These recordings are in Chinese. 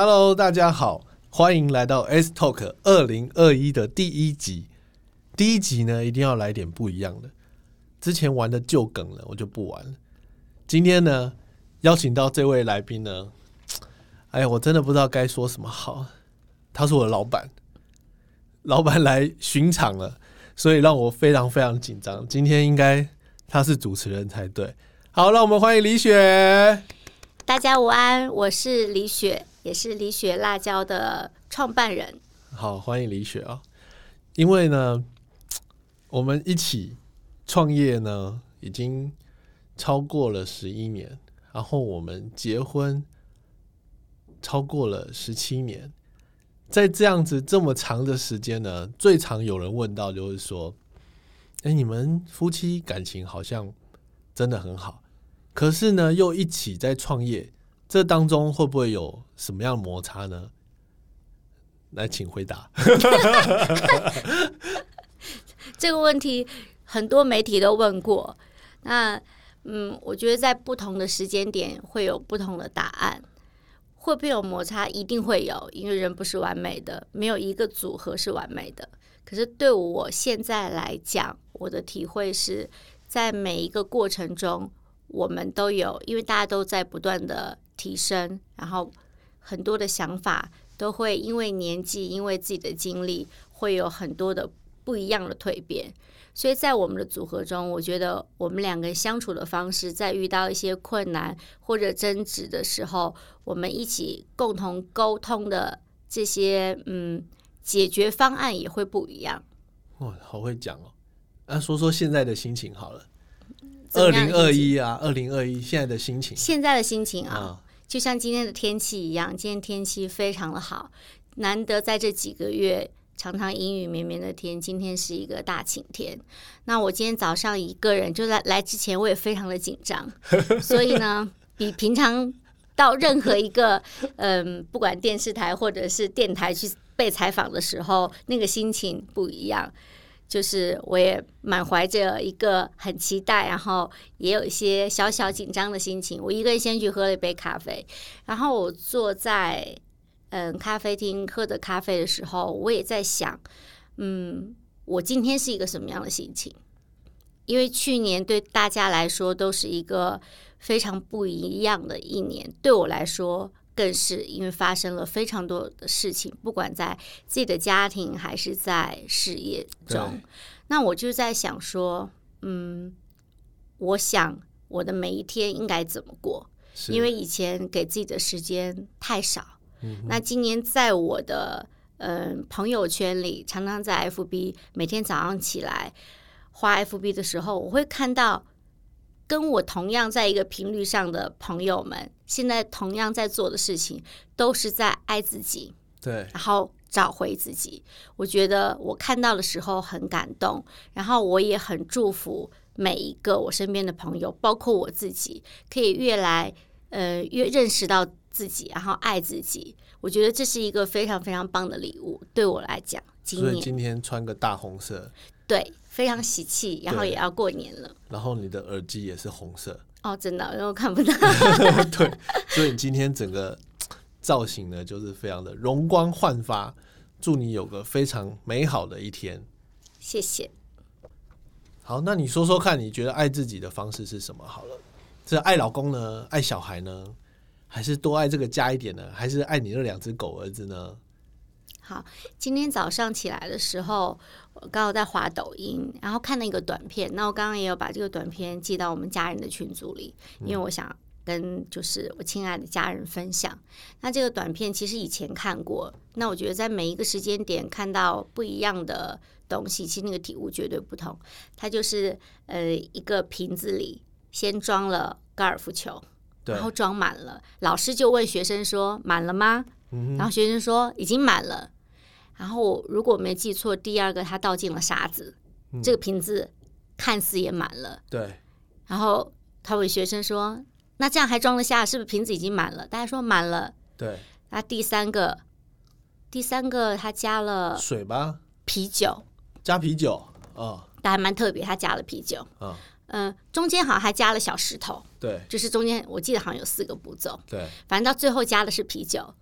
Hello，大家好，欢迎来到 S Talk 二零二一的第一集。第一集呢，一定要来点不一样的。之前玩的旧梗了，我就不玩了。今天呢，邀请到这位来宾呢，哎呀，我真的不知道该说什么好。他是我的老板，老板来巡场了，所以让我非常非常紧张。今天应该他是主持人才对。好，让我们欢迎李雪。大家午安，我是李雪，也是李雪辣椒的创办人。好，欢迎李雪啊！因为呢，我们一起创业呢，已经超过了十一年，然后我们结婚超过了十七年。在这样子这么长的时间呢，最常有人问到就是说：“哎，你们夫妻感情好像真的很好。”可是呢，又一起在创业，这当中会不会有什么样摩擦呢？来，请回答。这个问题很多媒体都问过。那嗯，我觉得在不同的时间点会有不同的答案。会不会有摩擦？一定会有，因为人不是完美的，没有一个组合是完美的。可是对我现在来讲，我的体会是在每一个过程中。我们都有，因为大家都在不断的提升，然后很多的想法都会因为年纪，因为自己的经历，会有很多的不一样的蜕变。所以在我们的组合中，我觉得我们两个相处的方式，在遇到一些困难或者争执的时候，我们一起共同沟通的这些嗯解决方案也会不一样。哇，好会讲哦！那说说现在的心情好了。二零二一啊，二零二一现在的心情，现在的心情啊，就像今天的天气一样，今天天气非常的好，难得在这几个月常常阴雨绵绵的天，今天是一个大晴天。那我今天早上一个人就在来之前，我也非常的紧张，所以呢，比平常到任何一个嗯，不管电视台或者是电台去被采访的时候，那个心情不一样。就是我也满怀着一个很期待，然后也有一些小小紧张的心情。我一个人先去喝了一杯咖啡，然后我坐在嗯咖啡厅喝着咖啡的时候，我也在想，嗯，我今天是一个什么样的心情？因为去年对大家来说都是一个非常不一样的一年，对我来说。更是因为发生了非常多的事情，不管在自己的家庭还是在事业中，那我就在想说，嗯，我想我的每一天应该怎么过？因为以前给自己的时间太少。那今年在我的嗯朋友圈里，常常在 FB 每天早上起来花 FB 的时候，我会看到。跟我同样在一个频率上的朋友们，现在同样在做的事情，都是在爱自己，对，然后找回自己。我觉得我看到的时候很感动，然后我也很祝福每一个我身边的朋友，包括我自己，可以越来呃越认识到自己，然后爱自己。我觉得这是一个非常非常棒的礼物，对我来讲。所以今天穿个大红色，对。非常喜气，然后也要过年了。然后你的耳机也是红色哦，真的，因为我看不到。对，所以你今天整个造型呢，就是非常的容光焕发。祝你有个非常美好的一天。谢谢。好，那你说说看，你觉得爱自己的方式是什么？好了，是爱老公呢，爱小孩呢，还是多爱这个家一点呢？还是爱你那两只狗儿子呢？好，今天早上起来的时候，我刚好在滑抖音，然后看了一个短片。那我刚刚也有把这个短片寄到我们家人的群组里，因为我想跟就是我亲爱的家人分享。那这个短片其实以前看过，那我觉得在每一个时间点看到不一样的东西，其实那个体悟绝对不同。它就是呃一个瓶子里先装了高尔夫球，然后装满了，老师就问学生说满了吗？然后学生说已经满了。然后，如果没记错，第二个他倒进了沙子，这个瓶子看似也满了。对。然后他问学生说：“那这样还装得下？是不是瓶子已经满了？”大家说满了。对。那第三个，第三个他加了水吧？啤酒。加啤酒哦，但还蛮特别，他加了啤酒。嗯。嗯，中间好像还加了小石头。对。就是中间，我记得好像有四个步骤。对。反正到最后加的是啤酒。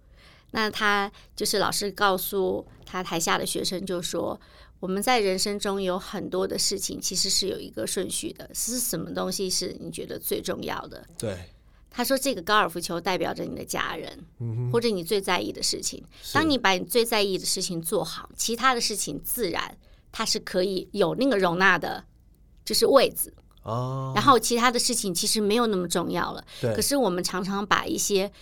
那他就是老师告诉他台下的学生就说，我们在人生中有很多的事情其实是有一个顺序的，是什么东西是你觉得最重要的？对，他说这个高尔夫球代表着你的家人，嗯或者你最在意的事情。当你把你最在意的事情做好，其他的事情自然它是可以有那个容纳的，就是位置。哦，然后其他的事情其实没有那么重要了。对可是我们常常把一些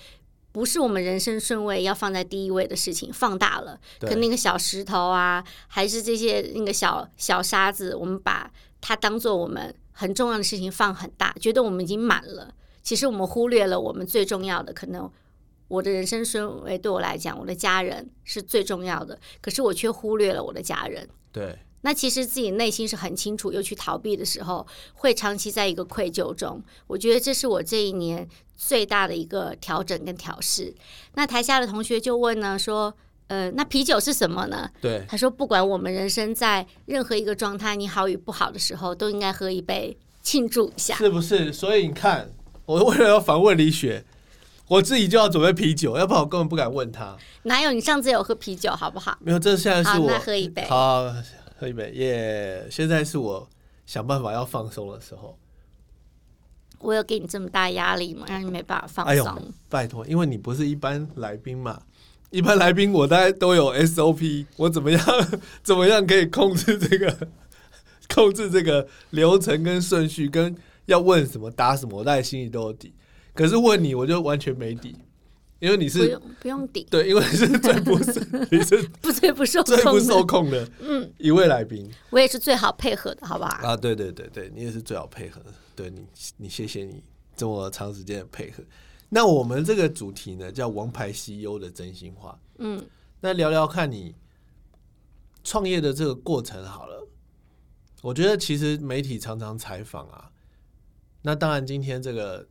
不是我们人生顺位要放在第一位的事情放大了，可那个小石头啊，还是这些那个小小沙子，我们把它当做我们很重要的事情放很大，觉得我们已经满了。其实我们忽略了我们最重要的，可能我的人生顺位对我来讲，我的家人是最重要的，可是我却忽略了我的家人。对，那其实自己内心是很清楚，又去逃避的时候，会长期在一个愧疚中。我觉得这是我这一年最大的一个调整跟调试。那台下的同学就问呢，说，呃，那啤酒是什么呢？对，他说，不管我们人生在任何一个状态，你好与不好的时候，都应该喝一杯庆祝一下。是不是？所以你看，我为了要反问李雪，我自己就要准备啤酒，要不然我根本不敢问他。哪有你上次有喝啤酒，好不好？没有，这现在好是我那喝一杯好，喝一杯，耶、现在是我想办法要放松的时候。我有给你这么大压力吗？让你没办法放松？，拜托，因为你不是一般来宾嘛，一般来宾我大概都有 SOP，我怎么样 怎么样可以控制这个 控制这个流程跟顺序，跟要问什么答什么，我大概心里都有底。可是问你，我就完全没底，因为你是不用不用底，对，因为是最不是 你是不最不受最不受。控的嗯一位来宾。我也是最好配合的，好不好？啊，对对对对，你也是最好配合的。对你，你谢谢你这么长时间的配合。那我们这个主题呢，叫“王牌 CEO 的真心话”。嗯，那聊聊看你创业的这个过程好了。我觉得其实媒体常常采访啊，那当然今天这个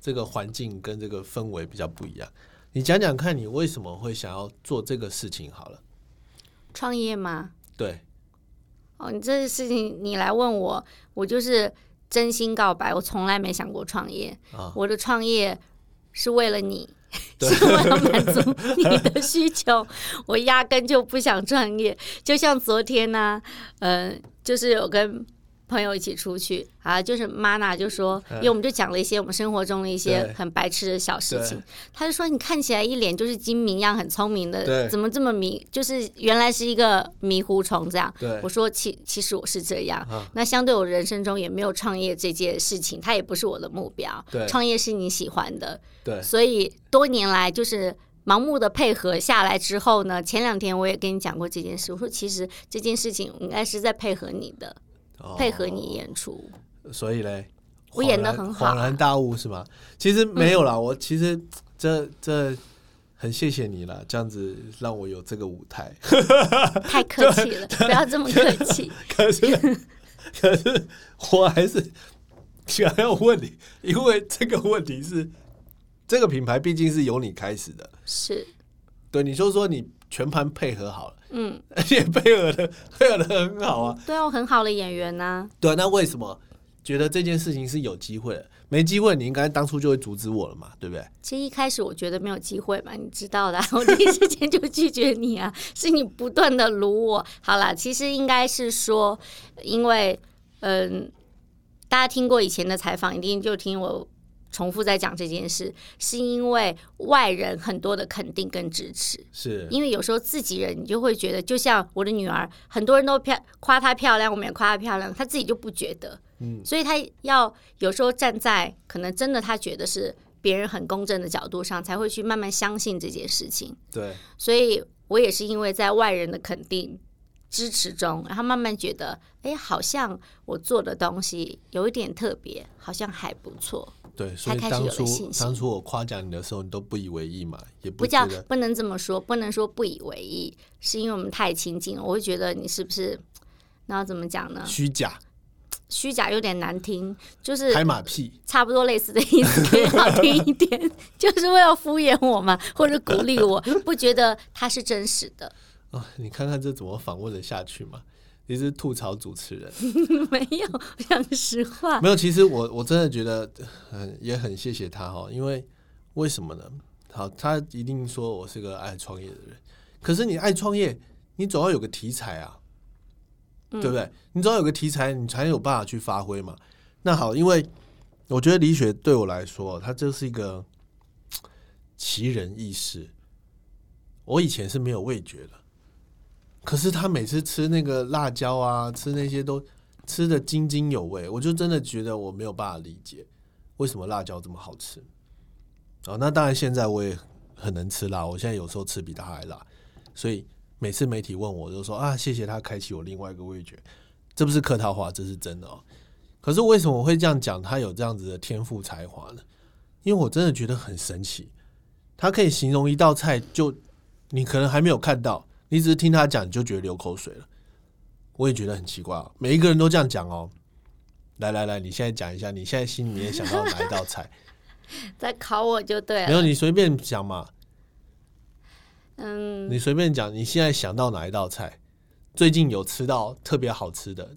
这个环境跟这个氛围比较不一样。你讲讲看你为什么会想要做这个事情好了？创业吗？对，哦，你这个事情你来问我，我就是真心告白，我从来没想过创业。啊我的创业是为了你，是为了满足你的需求。我压根就不想创业。就像昨天呢、呃，就是有跟朋友一起出去啊，就是妈娜就说，嗯因为我们就讲了一些我们生活中的一些很白痴的小事情对，他就说你看起来一脸就是精明样，很聪明对。的，怎么这么迷？就是原来是一个迷糊虫这样。对。我说其其实我是这样，啊。那相对我人生中也没有创业这件事情，它也不是我的目标。对。创业是你喜欢的，对，所以多年来就是盲目的配合下来之后呢，前两天我也跟你讲过这件事，我说其实这件事情应该是在配合你的，哦配合你演出。所以嘞，我演的很好啊恍然大悟是吗？其实没有啦，我其实这这很谢谢你啦，这样子让我有这个舞台。太客气了，不要这么客气。可是可是我还是想要问你，因为这个问题是这个品牌毕竟是由你开始的，是，对，你就说你全盘配合好了，嗯，而且配合的配合的很好啊。对哦，很好的演员呐、对啊，那为什么觉得这件事情是有机会的？没机会，你应该当初就会阻止我了嘛，对不对？其实一开始我觉得没有机会嘛，你知道的啊、我第一时间就拒绝你啊，是你不断的撸我。好啦，其实应该是说，因为嗯，大家听过以前的采访，一定就听我重复在讲这件事，是因为外人很多的肯定跟支持。是，因为有时候自己人，你就会觉得，就像我的女儿，很多人都漂夸她漂亮，我们也夸她漂亮，她自己就不觉得。嗯，所以她要有时候站在可能真的她觉得是别人很公正的角度上，才会去慢慢相信这件事情。对，所以我也是因为在外人的肯定。支持中，然后慢慢觉得，哎，好像我做的东西有一点特别，好像还不错。对，所以开始有了当初信心当初我夸奖你的时候，你都不以为意嘛，也不叫不能这么说，不能说不以为意，是因为我们太亲近了。我会觉得你是不是，那要怎么讲呢？虚假、虚假有点难听，就是拍马屁。差不多类似的意思，好听一点，就是为了敷衍我嘛，或者鼓励我，不觉得他是真实的。啊，你看看这怎么访问的下去嘛？你是吐槽主持人，没有，我讲实话，没有。其实我我真的觉得，嗯，也很谢谢他哈，因为为什么呢？好，他一定说我是个爱创业的人。可是你爱创业，你总要有个题材啊，对不对？你总要有个题材，你才有办法去发挥嘛。那好，因为我觉得李雪对我来说，他就是一个 奇人异事。我以前是没有味觉的，可是他每次吃那个辣椒啊，吃那些都吃的津津有味，我就真的觉得我没有办法理解为什么辣椒这么好吃。哦，那当然现在我也很能吃辣，我现在有时候吃比他还辣，所以每次媒体问我，就说啊，谢谢他开启我另外一个味觉，这不是客套话，这是真的哦。可是为什么我会这样讲？他有这样子的天赋才华呢？因为我真的觉得很神奇，他可以形容一道菜就。你可能还没有看到，你只是听他讲，你就觉得流口水了。我也觉得很奇怪，每一个人都这样讲哦。来来来，你现在讲一下，你现在心里面想到哪一道菜？在考我就对了。没有，你随便讲嘛。嗯，你随便讲，你现在想到哪一道菜？最近有吃到特别好吃的，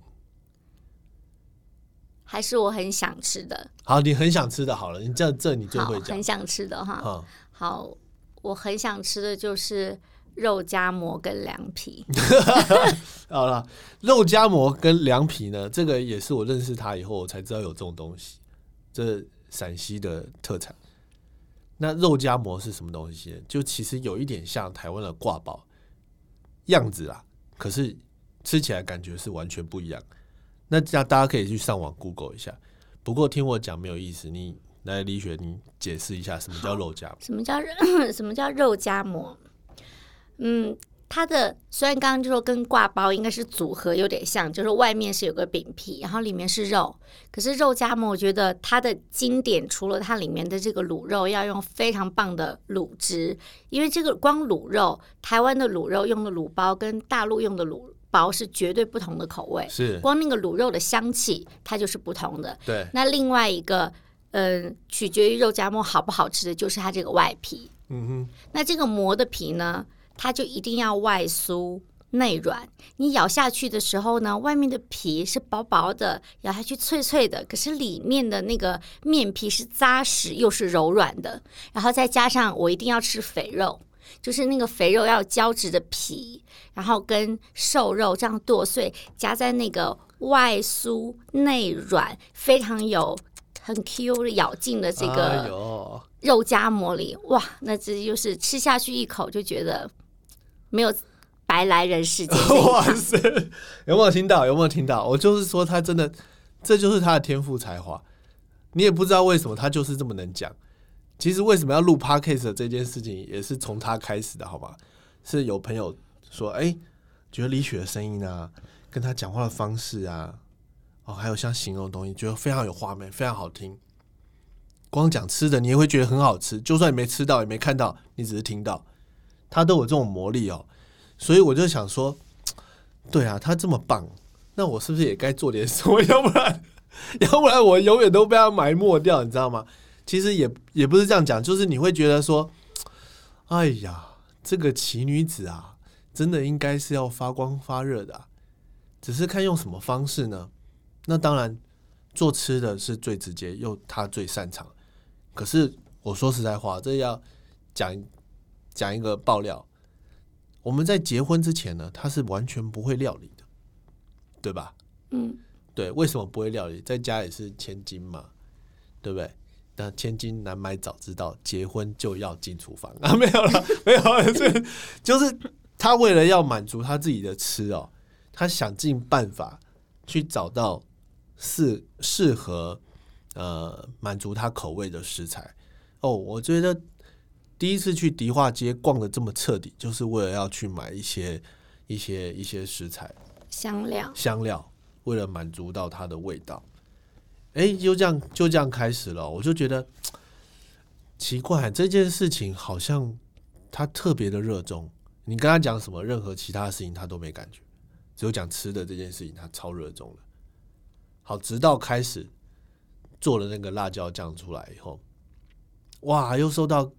还是我很想吃的？好，你很想吃的，好了，你这这你最会讲，很想吃的哈。嗯，好。我很想吃的就是肉夹馍跟凉皮。好了，肉夹馍跟凉皮呢，这个也是我认识他以后我才知道有这种东西，这陕西的特产。那肉夹馍是什么东西？就其实有一点像台湾的挂包样子啊，可是吃起来感觉是完全不一样。那这样大家可以去上网 Google 一下。不过听我讲没有意思，你。来，李雪，你解释一下什么叫肉夹馍？什么叫 什么叫肉夹馍？嗯，它的虽然刚刚就说跟挂包应该是组合有点像，就是外面是有个饼皮，然后里面是肉。可是肉夹馍，我觉得它的经典除了它里面的这个卤肉要用非常棒的卤汁，因为这个光卤肉，台湾的卤肉用的卤包跟大陆用的卤包是绝对不同的口味，是光那个卤肉的香气它就是不同的。对，那另外一个。嗯，取决于肉夹馍好不好吃的就是它这个外皮。嗯哼，那这个馍的皮呢，它就一定要外酥内软。你咬下去的时候呢，外面的皮是薄薄的，咬下去脆脆的，可是里面的那个面皮是扎实又是柔软的。然后再加上我一定要吃肥肉，就是那个肥肉要胶质的皮，然后跟瘦肉这样剁碎，夹在那个外酥内软，非常有。很 Q 的咬劲的这个肉夹馍里，哇，那这就是吃下去一口就觉得没有白来人世间。哇塞，有没有听到？有没有听到？我就是说，他真的，这就是他的天赋才华。你也不知道为什么他就是这么能讲。其实为什么要录 podcast 这件事情，也是从他开始的，好吧？是有朋友说，哎，觉得李雪的声音啊，跟他讲话的方式啊。哦，还有像形容东西，觉得非常有画面，非常好听。光讲吃的，你也会觉得很好吃。就算你没吃到，也没看到，你只是听到，他都有这种魔力哦。所以我就想说，对啊，他这么棒，那我是不是也该做点什么？要不然，要不然我永远都被他埋没掉，你知道吗？其实也也不是这样讲，就是你会觉得说，哎呀，这个奇女子啊，真的应该是要发光发热的，只是看用什么方式呢？那当然，做吃的是最直接又他最擅长。可是我说实在话，这要讲讲一个爆料。我们在结婚之前呢，他是完全不会料理的，对吧？嗯，对。为什么不会料理？在家也是千金嘛，对不对？那千金难买早知道，结婚就要进厨房啊！没有了，没有了。这就是他为了要满足他自己的吃哦，他想尽办法去找到。适适合呃满足他口味的食材哦，我觉得第一次去迪化街逛的这么彻底，就是为了要去买一些一些一些食材香料香料，为了满足到它的味道。哎，就这样就这样开始了，我就觉得奇怪，这件事情好像他特别的热衷。你跟他讲什么，任何其他事情他都没感觉，只有讲吃的这件事情他超热衷的。好，直到开始做了那个辣椒酱出来以后，哇，又收到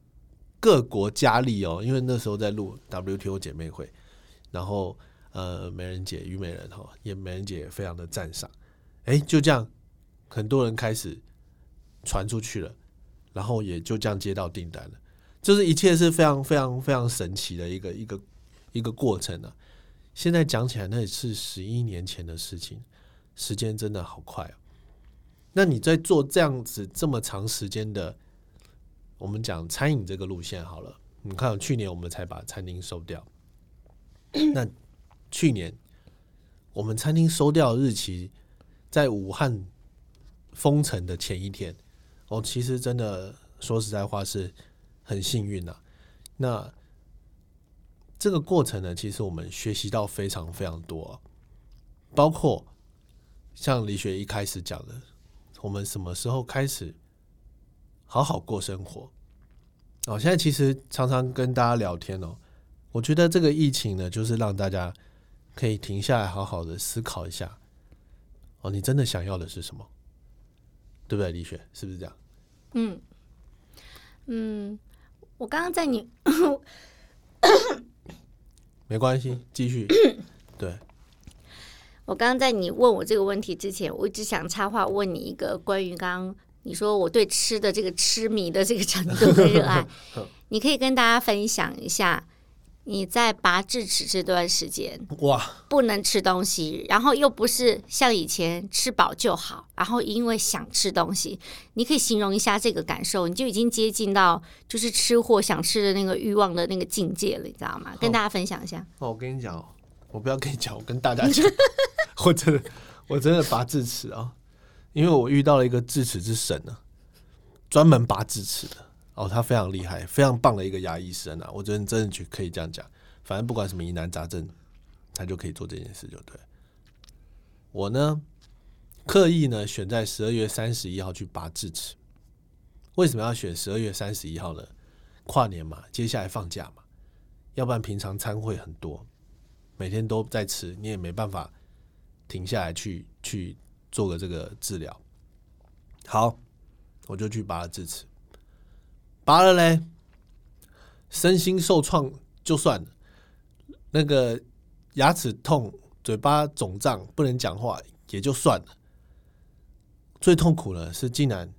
各国佳丽哦，因为那时候在录 WTO 姐妹会，然后呃，美人姐、虞美人哈，也美人姐也非常的赞赏，哎，就这样，很多人开始传出去了，然后也就这样接到订单了。就是一切是非常非常非常神奇的一个一个一个过程啊。现在讲起来，那也是十一年前的事情，时间真的好快哦。那你在做这样子这么长时间的，我们讲餐饮这个路线好了，你看去年我们才把餐厅收掉，那去年我们餐厅收掉日期在武汉封城的前一天，哦，其实真的说实在话是很幸运呐。那这个过程呢，其实我们学习到非常非常多，包括像李雪一开始讲的，我们什么时候开始好好过生活？哦，现在其实常常跟大家聊天哦，我觉得这个疫情呢，就是让大家可以停下来，好好的思考一下，哦，你真的想要的是什么？对不对，李雪？是不是这样？嗯嗯，我刚刚在你。没关系，继续。对，我刚刚在你问我这个问题之前，我一直想插话问你一个关于刚刚你说我对吃的这个痴迷的这个程度的热爱，你可以跟大家分享一下。你在拔智齿这段时间，哇，不能吃东西，然后又不是像以前吃饱就好，然后因为想吃东西，你可以形容一下这个感受，你就已经接近到就是吃货想吃的那个欲望的那个境界了，你知道吗？跟大家分享一下。哦，我跟你讲，我不要跟你讲，我跟大家 讲，我真的，我真的拔智齿啊，因为我遇到了一个智齿之神呢，专门拔智齿的。哦，他非常厉害，非常棒的一个牙医生啊！我觉得你真的去可以这样讲，反正不管什么疑难杂症，他就可以做这件事，就对。我呢，刻意呢选在十二月三十一号去拔智齿。为什么要选十二月三十一号呢？跨年嘛，接下来放假嘛，要不然平常餐会很多，每天都在吃，你也没办法停下来去去做个这个治疗。好，我就去拔了智齿。拔了嘞，身心受创就算了，那个牙齿痛、嘴巴肿胀、不能讲话也就算了。最痛苦的是，竟然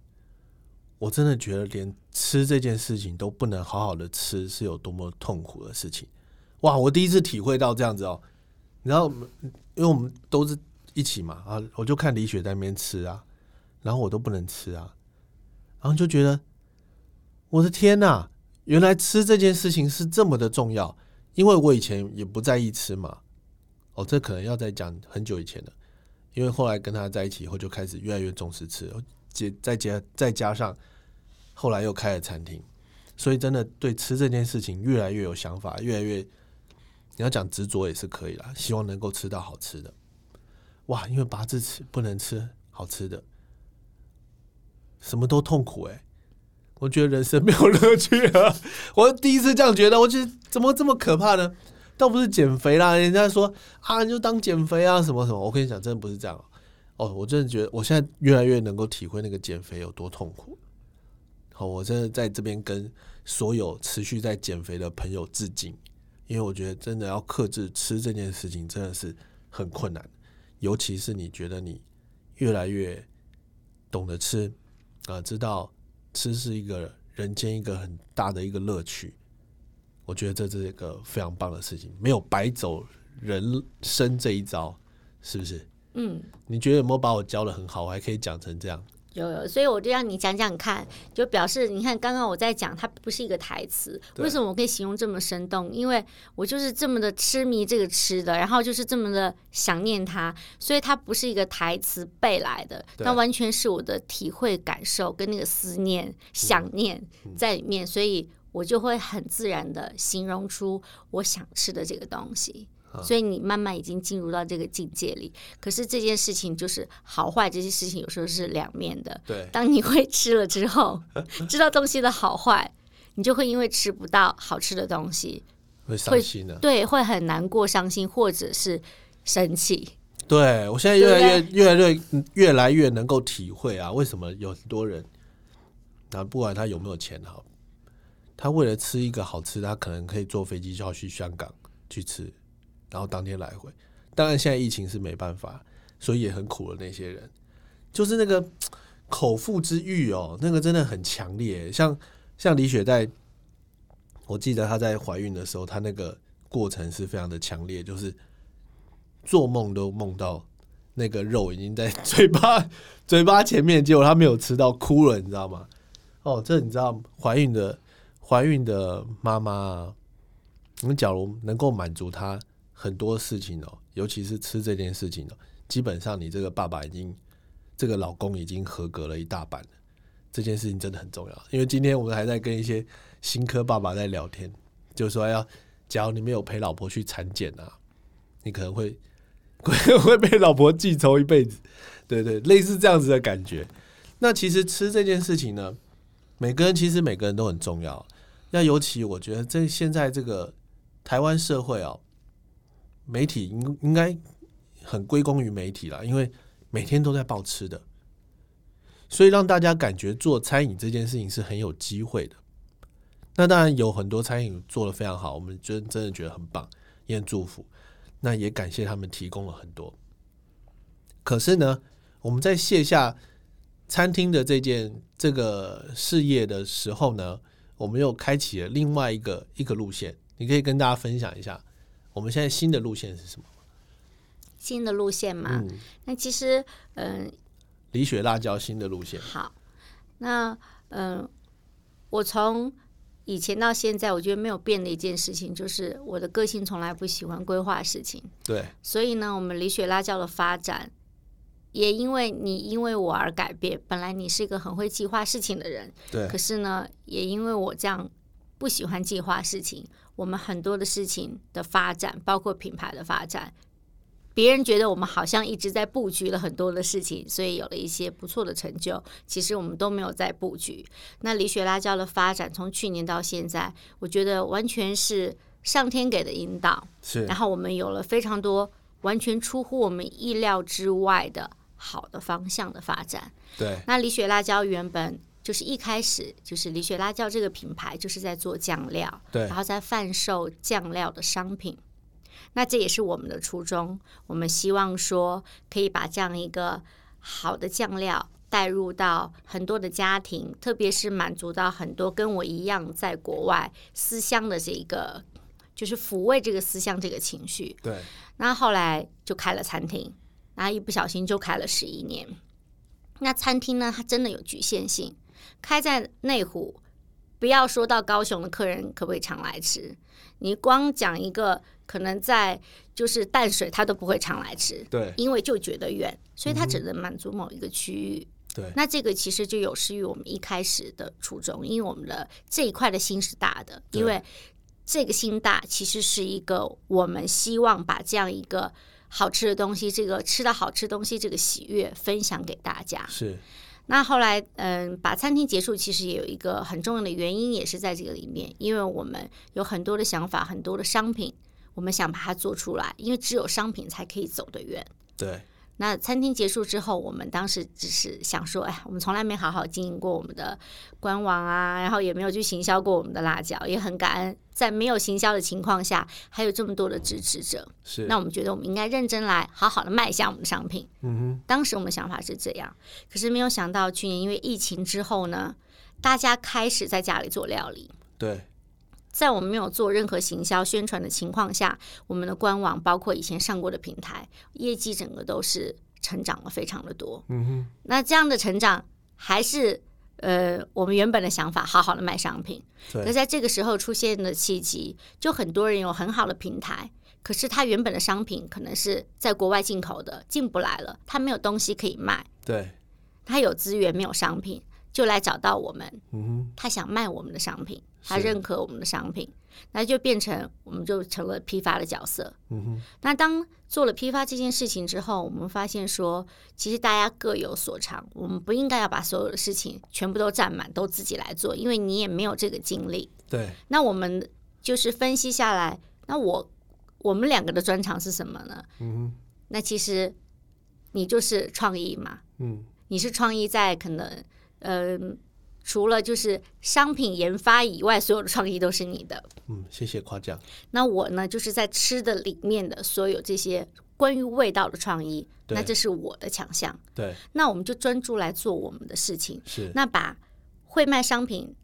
我真的觉得连吃这件事情都不能好好的吃，是有多么痛苦的事情。哇！我第一次体会到这样子哦。然后，因为我们都是一起嘛啊，我就看李雪在那边吃啊，然后我都不能吃啊，然后就觉得。我的天呐！原来吃这件事情是这么的重要，因为我以前也不在意吃嘛。哦，这可能要再讲很久以前的，因为后来跟他在一起以后，就开始越来越重视吃，接再加再加上后来又开了餐厅，所以真的对吃这件事情越来越有想法，越来越你要讲执着也是可以啦，希望能够吃到好吃的。哇，因为拔智齿不能吃好吃的，什么都痛苦哎。我觉得人生没有乐趣了。我第一次这样觉得，我觉得怎么这么可怕呢？倒不是减肥啦，人家说啊，你就当减肥啊，什么什么。我跟你讲，真的不是这样。哦，我真的觉得，我现在越来越能够体会那个减肥有多痛苦。好，我真的在这边跟所有持续在减肥的朋友致敬，因为我觉得真的要克制吃这件事情真的是很困难，尤其是你觉得你越来越懂得吃啊，知道。吃是一个人间一个很大的一个乐趣，我觉得这是一个非常棒的事情，没有白走人生这一招，是不是？嗯，你觉得有没有把我教的很好？我还可以讲成这样。有有，所以我就让你讲讲看，就表示你看刚刚我在讲，它不是一个台词，为什么我可以形容这么生动？因为我就是这么的痴迷这个吃的，然后就是这么的想念它，所以它不是一个台词背来的，它完全是我的体会感受跟那个思念、想念在里面，所以我就会很自然的形容出我想吃的这个东西。所以你慢慢已经进入到这个境界里，可是这件事情就是好坏，这些事情有时候是两面的。对，当你会吃了之后，知道东西的好坏，你就会因为吃不到好吃的东西，会伤心的。对，会很难过、伤心，或者是生气。对我现在越来越、越来越、越来越能够体会啊，为什么有很多人，那不管他有没有钱哈，他为了吃一个好吃，他可能可以坐飞机就要去香港去吃。然后当天来回，当然现在疫情是没办法，所以也很苦的那些人，就是那个口腹之欲哦，那个真的很强烈。像像李雪在我记得她在怀孕的时候，她那个过程是非常的强烈，就是做梦都梦到那个肉已经在 嘴巴嘴巴前面，结果她没有吃到，哭了，你知道吗？哦，这你知道，怀孕的怀孕的妈妈啊，你们假如能够满足她很多事情哦，尤其是吃这件事情哦，基本上你这个爸爸已经这个老公已经合格了一大半了。这件事情真的很重要，因为今天我们还在跟一些新科爸爸在聊天，就说要，假如你没有陪老婆去产检啊，你可能会会 会被老婆记仇一辈子，对对，类似这样子的感觉。那其实吃这件事情呢，每个人其实每个人都很重要。那尤其我觉得这现在这个台湾社会啊，媒体应应该很归功于媒体了，因为每天都在报吃的。所以让大家感觉做餐饮这件事情是很有机会的。那当然有很多餐饮做的非常好，我们真真的觉得很棒，也很祝福。那也感谢他们提供了很多。可是呢，我们在卸下餐厅的这件这个事业的时候呢，我们又开启了另外一个一个路线。你可以跟大家分享一下，我们现在新的路线是什么？新的路线嘛，那其实嗯。李雪辣椒新的路线。好，那嗯，我从以前到现在，我觉得没有变的一件事情，就是我的个性从来不喜欢规划事情。对。所以呢，我们李雪辣椒的发展，也因为你因为我而改变。本来你是一个很会计划事情的人，对。可是呢，也因为我这样不喜欢计划事情，我们很多的事情的发展，包括品牌的发展。别人觉得我们好像一直在布局了很多的事情，所以有了一些不错的成就。其实我们都没有在布局。那李雪辣椒的发展从去年到现在，我觉得完全是上天给的引导。是。然后我们有了非常多完全出乎我们意料之外的好的方向的发展。对。那李雪辣椒原本就是一开始就是李雪辣椒这个品牌就是在做酱料，对，然后在贩售酱料的商品。那这也是我们的初衷，我们希望说可以把这样一个好的酱料带入到很多的家庭，特别是满足到很多跟我一样在国外思乡的这一个，就是抚慰这个思乡这个情绪。对。那后来就开了餐厅，然后一不小心就开了十一年。那餐厅呢，它真的有局限性，开在内湖，不要说到高雄的客人可不可以常来吃，你光讲一个。可能在就是淡水，他都不会常来吃，对，因为就觉得远，所以他只能满足某一个区域。对，那这个其实就有失于我们一开始的初衷，因为我们的这一块的心是大的，因为这个心大，其实是一个我们希望把这样一个好吃的东西，这个吃到好吃东西这个喜悦分享给大家。是，那后来嗯，把餐厅结束，其实也有一个很重要的原因，也是在这个里面，因为我们有很多的想法，很多的商品。我们想把它做出来，因为只有商品才可以走得远。对。那餐厅结束之后，我们当时只是想说，哎，我们从来没好好经营过我们的官网啊，然后也没有去行销过我们的辣椒，也很感恩，在没有行销的情况下，还有这么多的支持者。是。那我们觉得我们应该认真来，好好的卖一下我们的商品。嗯哼。当时我们的想法是这样，可是没有想到去年因为疫情之后呢，大家开始在家里做料理。对。在我们没有做任何行销宣传的情况下，我们的官网包括以前上过的平台，业绩整个都是成长了非常的多。嗯哼，那这样的成长还是呃我们原本的想法，好好的卖商品。那在这个时候出现的契机，就很多人有很好的平台，可是他原本的商品可能是在国外进口的，进不来了，他没有东西可以卖。对，他有资源没有商品。就来找到我们，嗯哼，他想卖我们的商品，他认可我们的商品，那就变成我们就成了批发的角色，嗯哼。那当做了批发这件事情之后，我们发现说，其实大家各有所长，我们不应该要把所有的事情全部都占满，都自己来做，因为你也没有这个精力。对。那我们就是分析下来，那我我们两个的专长是什么呢？嗯哼。那其实你就是创意嘛，嗯，你是创意在可能。嗯，除了就是商品研发以外，所有的创意都是你的。嗯，谢谢夸奖。那我呢，就是在吃的里面的所有这些关于味道的创意，那这是我的强项。对。那我们就专注来做我们的事情。是。那把会卖商品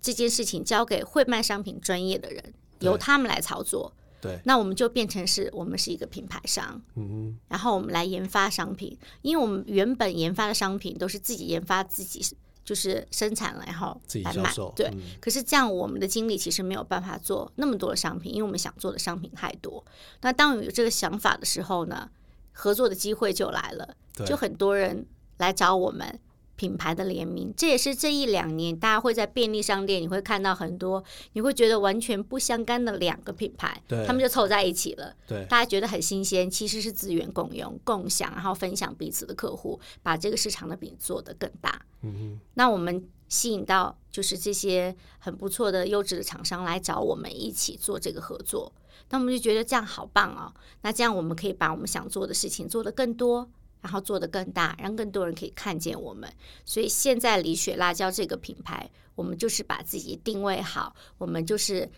这件事情交给会卖商品专业的人，由他们来操作。对，那我们就变成是我们是一个品牌商，嗯然后我们来研发商品，因为我们原本研发的商品都是自己研发，自己就是生产了，然后自己来售。对，嗯。可是这样，我们的精力其实没有办法做那么多的商品，因为我们想做的商品太多。那当有这个想法的时候呢，合作的机会就来了，就很多人来找我们品牌的联名。这也是这一两年大家会在便利商店你会看到很多，你会觉得完全不相干的两个品牌，对他们就凑在一起了。对大家觉得很新鲜，其实是资源共用、共享，然后分享彼此的客户，把这个市场的饼做得更大。嗯那我们吸引到就是这些很不错的优质的厂商来找我们一起做这个合作，那我们就觉得这样好棒哦。那这样我们可以把我们想做的事情做得更多，然后做得更大，让更多人可以看见我们。所以现在李雪辣椒这个品牌，我们就是把自己定位好，我们就是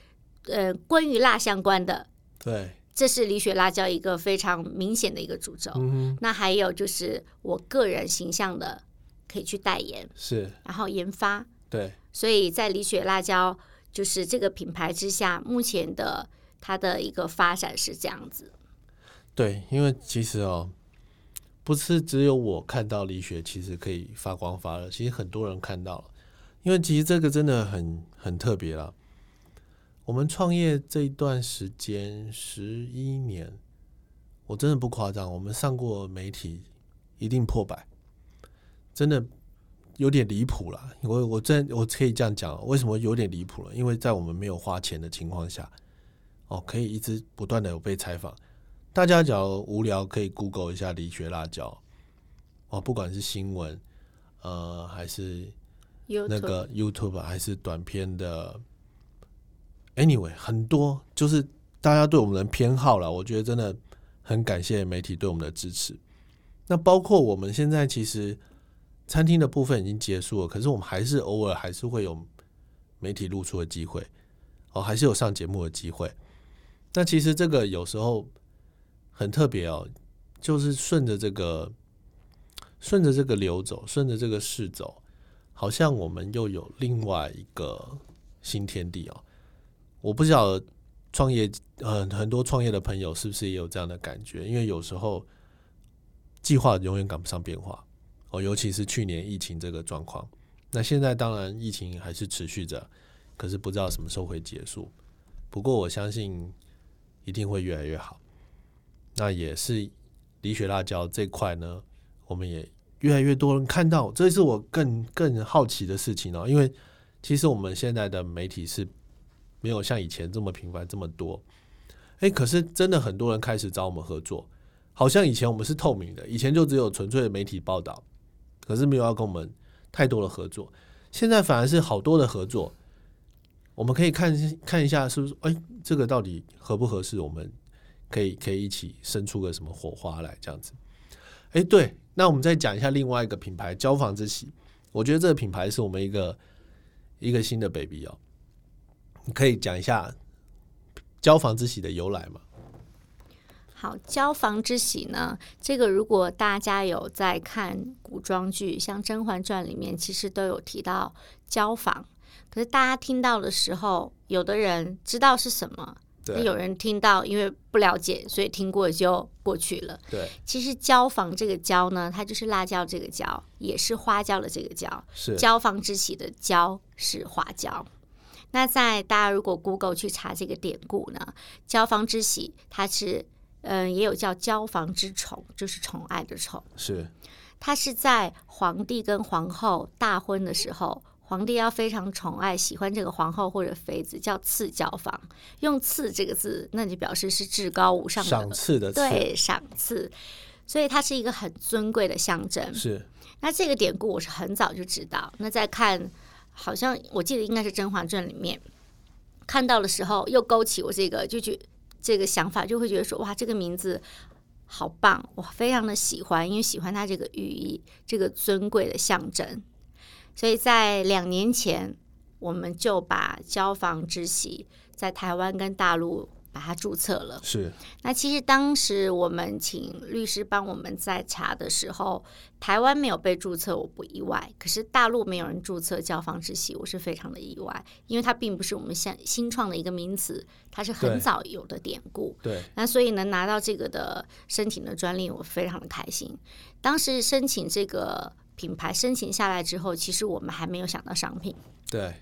呃关于辣相关的，对，这是李雪辣椒一个非常明显的一个主轴。嗯，那还有就是我个人形象的可以去代言，是，然后研发。对，所以在李雪辣椒就是这个品牌之下，目前的它的一个发展是这样子。对，因为其实哦，不是只有我看到李雪其实可以发光发热，其实很多人看到了，因为其实这个真的很很特别啦。我们创业这一段时间十一年，我真的不夸张，我们上过媒体一定破百，真的有点离谱了。我我真我可以这样讲，为什么有点离谱了？因为在我们没有花钱的情况下，哦，可以一直不断的有被采访。大家只要无聊，可以 Google 一下李学辣椒哦，不管是新闻，呃，还是那个 YouTube，还是短片的，anyway，很多就是大家对我们的偏好了。我觉得真的很感谢媒体对我们的支持。那包括我们现在其实餐厅的部分已经结束了，可是我们还是偶尔还是会有媒体露出的机会，哦，还是有上节目的机会。那其实这个有时候很特别哦，就是顺着这个顺着这个流走，顺着这个势走，好像我们又有另外一个新天地哦。我不晓得创业，呃，很多创业的朋友是不是也有这样的感觉？因为有时候计划永远赶不上变化哦，尤其是去年疫情这个状况。那现在当然疫情还是持续着，可是不知道什么时候会结束。不过我相信一定会越来越好。那也是李雪辣椒这块呢，我们也越来越多人看到，这是我更更好奇的事情哦。因为其实我们现在的媒体是没有像以前这么频繁这么多，诶，可是真的很多人开始找我们合作，好像以前我们是透明的，以前就只有纯粹的媒体报道，可是没有要跟我们太多的合作，现在反而是好多的合作。我们可以看看一下，是不是？哎、这个到底合不合适？我们可以可以一起生出个什么火花来，这样子。哎、对，那我们再讲一下另外一个品牌——交房之喜。我觉得这个品牌是我们一个一个新的 baby 哦。你可以讲一下交房之喜的由来吗？好，交房之喜呢，这个如果大家有在看古装剧，像《甄嬛传》里面，其实都有提到交房。可是大家听到的时候，有的人知道是什么，那有人听到因为不了解，所以听过就过去了。对，其实椒房这个椒呢，它就是辣椒这个椒，也是花椒的这个椒。是椒房之喜的椒是花椒。那在大家如果 Google 去查这个典故呢，椒房之喜它是嗯、呃也有叫椒房之宠，就是宠爱的宠。是它是在皇帝跟皇后大婚的时候，皇帝要非常宠爱、喜欢这个皇后或者妃子，叫赐教坊。用“赐”这个字，那就表示是至高无上的赏的，赐的赐，对，赏赐。所以它是一个很尊贵的象征。是那这个典故我是很早就知道。那在看，好像我记得应该是《甄嬛传》里面看到的时候，又勾起我这个就觉这个想法，就会觉得说哇，这个名字好棒，我非常的喜欢，因为喜欢它这个寓意，这个尊贵的象征。所以在两年前，我们就把交房之喜在台湾跟大陆把它注册了。是那其实当时我们请律师帮我们在查的时候，台湾没有被注册，我不意外。可是大陆没有人注册交房之喜，我是非常的意外，因为它并不是我们现新创的一个名词，它是很早有的典故。对那所以能拿到这个的申请的专利，我非常的开心。当时申请这个品牌申请下来之后，其实我们还没有想到商品，对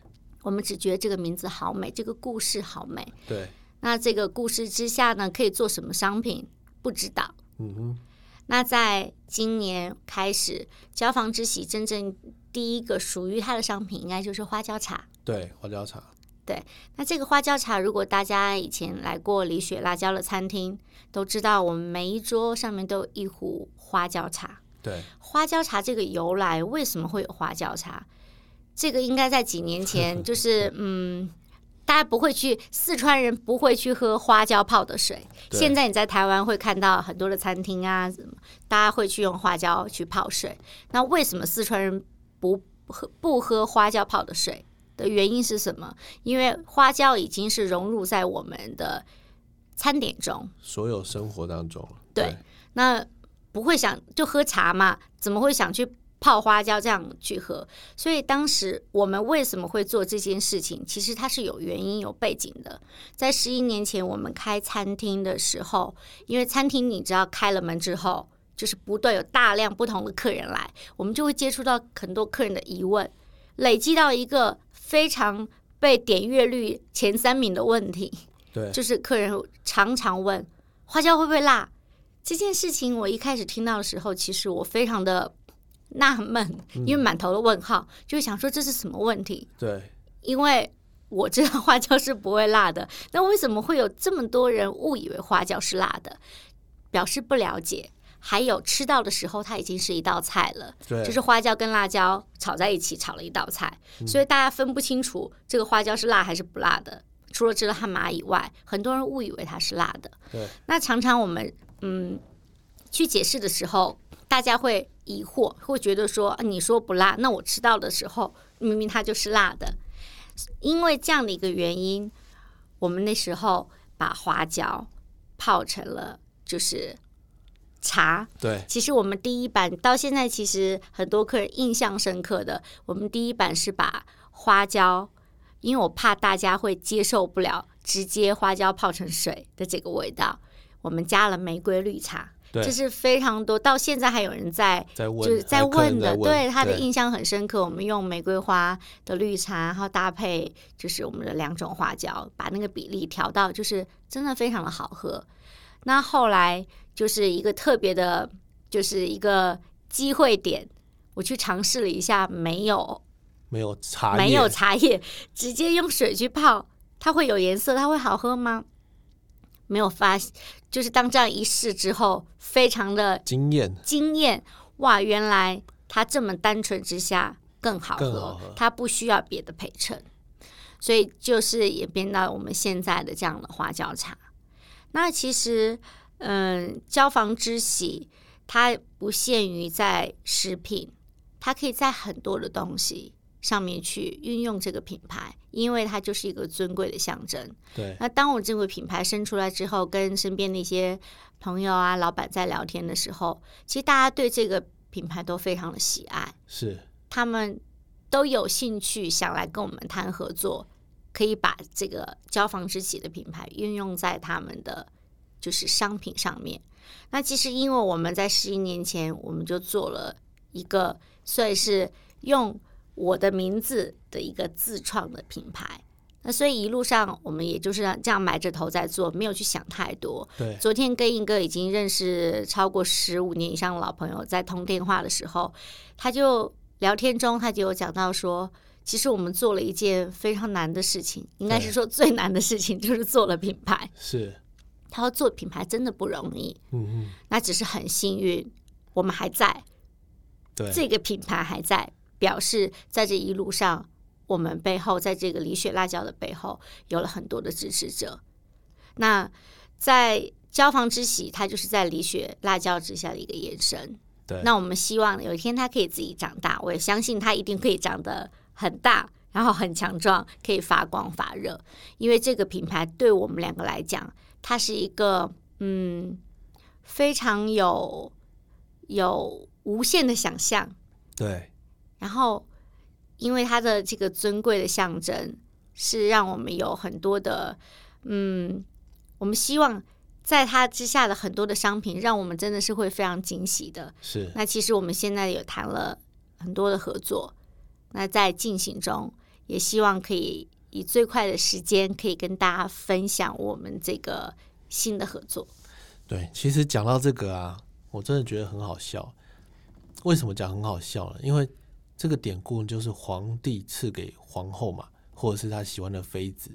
我们只觉得这个名字好美，这个故事好美。对，那这个故事之下呢，可以做什么商品？不知道。嗯哼，那在今年开始，交房之喜真正第一个属于它的商品，应该就是花椒茶。对花椒茶，对那这个花椒茶，如果大家以前来过李雪辣椒的餐厅，都知道我们每一桌上面都有一壶花椒茶。对花椒茶这个由来，为什么会有花椒茶？这个应该在几年前，就是嗯，大家不会去四川人不会去喝花椒泡的水。现在你在台湾会看到很多的餐厅啊，大家会去用花椒去泡水。那为什么四川人不喝不喝花椒泡的水的原因是什么？因为花椒已经是融入在我们的餐点中，所有生活当中，对那不会想就喝茶嘛？怎么会想去泡花椒这样去喝？所以当时我们为什么会做这件事情？其实它是有原因、有背景的。在十一年前我们开餐厅的时候，因为餐厅你知道开了门之后，就是不断有大量不同的客人来，我们就会接触到很多客人的疑问，累积到一个非常被点阅率前三名的问题。对就是客人常常问花椒会不会辣这件事情，我一开始听到的时候，其实我非常的纳闷，因为满头的问号，就会想说这是什么问题？对因为我知道花椒是不会辣的，那为什么会有这么多人误以为花椒是辣的？表示不了解。还有吃到的时候，它已经是一道菜了，对，就是花椒跟辣椒炒在一起炒了一道菜，所以大家分不清楚这个花椒是辣还是不辣的。除了知道它麻以外，很多人误以为它是辣的。对那常常我们嗯去解释的时候，大家会疑惑，会觉得说、啊、你说不辣，那我吃到的时候明明它就是辣的。因为这样的一个原因，我们那时候把花椒泡成了就是茶，对其实我们第一版到现在，其实很多客人印象深刻的，我们第一版是把花椒，因为我怕大家会接受不了直接花椒泡成水的这个味道，我们加了玫瑰绿茶，对这是非常多，到现在还有人在在问，就是在问的，在对他的印象很深刻。我们用玫瑰花的绿茶，然后搭配就是我们的两种花椒，把那个比例调到就是真的非常的好喝。那后来就是一个特别的，就是一个机会点，我去尝试了一下，没有没有茶没有茶叶，直接用水去泡，它会有颜色，它会好喝吗？没有发，就是当这样一试之后，非常的惊艳，惊艳哇！原来它这么单纯之下更好喝，好喝它不需要别的陪衬，所以就是演变到我们现在的这样的花椒茶。那其实，嗯，交房之喜它不限于在食品，它可以在很多的东西上面去运用这个品牌，因为它就是一个尊贵的象征。对那当我这个品牌生出来之后，跟身边的一些朋友啊、老板在聊天的时候，其实大家对这个品牌都非常的喜爱，是他们都有兴趣想来跟我们谈合作，可以把这个交房之喜的品牌运用在他们的就是商品上面。那其实因为我们在十一年前，我们就做了一个所以是用我的名字的一个自创的品牌。那所以一路上我们也就是这样埋着头在做，没有去想太多。对。昨天跟一个已经认识超过十五年以上的老朋友在通电话的时候，他就聊天中他就有讲到说，其实我们做了一件非常难的事情，应该是说最难的事情就是做了品牌。是，他说做品牌真的不容易，嗯嗯，那只是很幸运，我们还在，对。这个品牌还在，表示在这一路上，我们背后在这个李雪辣椒的背后有了很多的支持者。那在交房之喜，它就是在李雪辣椒之下的一个延伸。对，那我们希望有一天它可以自己长大，我也相信它一定可以长得很大，然后很强壮，可以发光发热。因为这个品牌对我们两个来讲，它是一个嗯非常有有无限的想象。对，然后因为它的这个尊贵的象征，是让我们有很多的嗯，我们希望在它之下的很多的商品，让我们真的是会非常惊喜的。是那其实我们现在有谈了很多的合作，那在进行中，也希望可以以最快的时间，可以跟大家分享我们这个新的合作。对。其实讲到这个啊，我真的觉得很好笑。为什么讲很好笑呢？因为这个典故就是皇帝赐给皇后嘛，或者是他喜欢的妃子，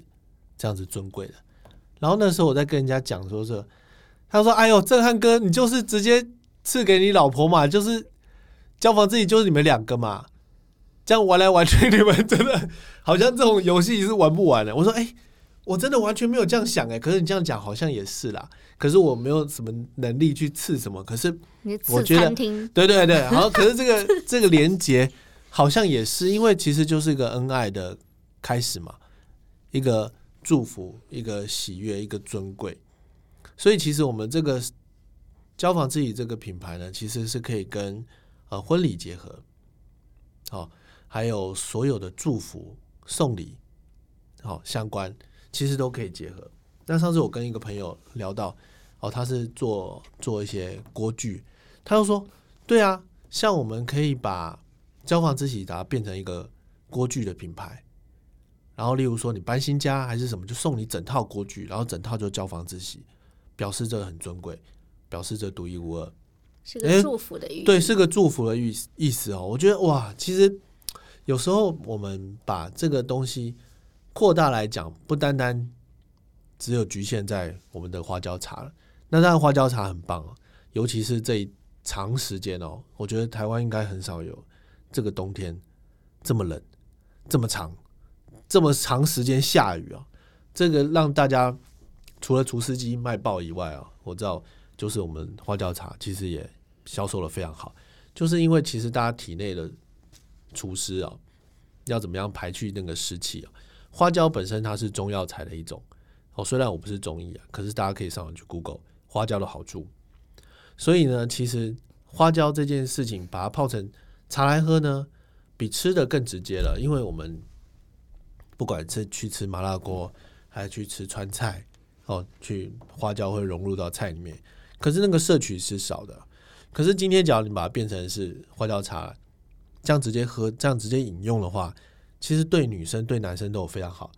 这样子尊贵的。然后那时候我在跟人家讲说这，他说：“哎呦，震撼哥，你就是直接赐给你老婆嘛，就是交房自己就是你们两个嘛，这样玩来玩去，你们真的好像这种游戏是玩不完的。”我说：“哎、我真的完全没有这样想哎、可是你这样讲好像也是啦，可是我没有什么能力去刺什么，可是我觉得对对对，好，可是这个这个连接好像也是，因为其实就是一个恩爱的开始嘛，一个祝福，一个喜悦，一个尊贵。所以其实我们这个交房自己这个品牌呢，其实是可以跟呃婚礼结合，好、还有所有的祝福、送礼，好、相关，其实都可以结合。那上次我跟一个朋友聊到，哦，他是做做一些锅具，他就说，对啊，像我们可以把交房之喜达变成一个锅具的品牌，然后例如说你搬新家还是什么，就送你整套锅具，然后整套就交房之喜，表示这很尊贵，表示这独一无二。是个祝福的寓意，对，是个祝福的意意思哦。我觉得哇，其实有时候我们把这个东西扩大来讲，不单单只有局限在我们的花椒茶了。那当然，花椒茶很棒哦，尤其是这一长时间哦，我觉得台湾应该很少有这个冬天这么冷、这么长、这么长时间下雨啊。这个让大家除了除湿机卖爆以外啊，我知道就是我们花椒茶其实也销售的非常好，就是因为其实大家体内的除湿啊，要怎么样排去那个湿气啊？花椒本身它是中药材的一种哦，虽然我不是中医啊，可是大家可以上网去 Google 花椒的好处。所以呢，其实花椒这件事情，把它泡成茶来喝呢，比吃的更直接了，因为我们不管是去吃麻辣锅，还是去吃川菜，哦，去花椒会融入到菜里面，可是那个摄取是少的。可是今天，假如你把它变成是花椒茶，这样直接喝，这样直接饮用的话，其实对女生、对男生都有非常好，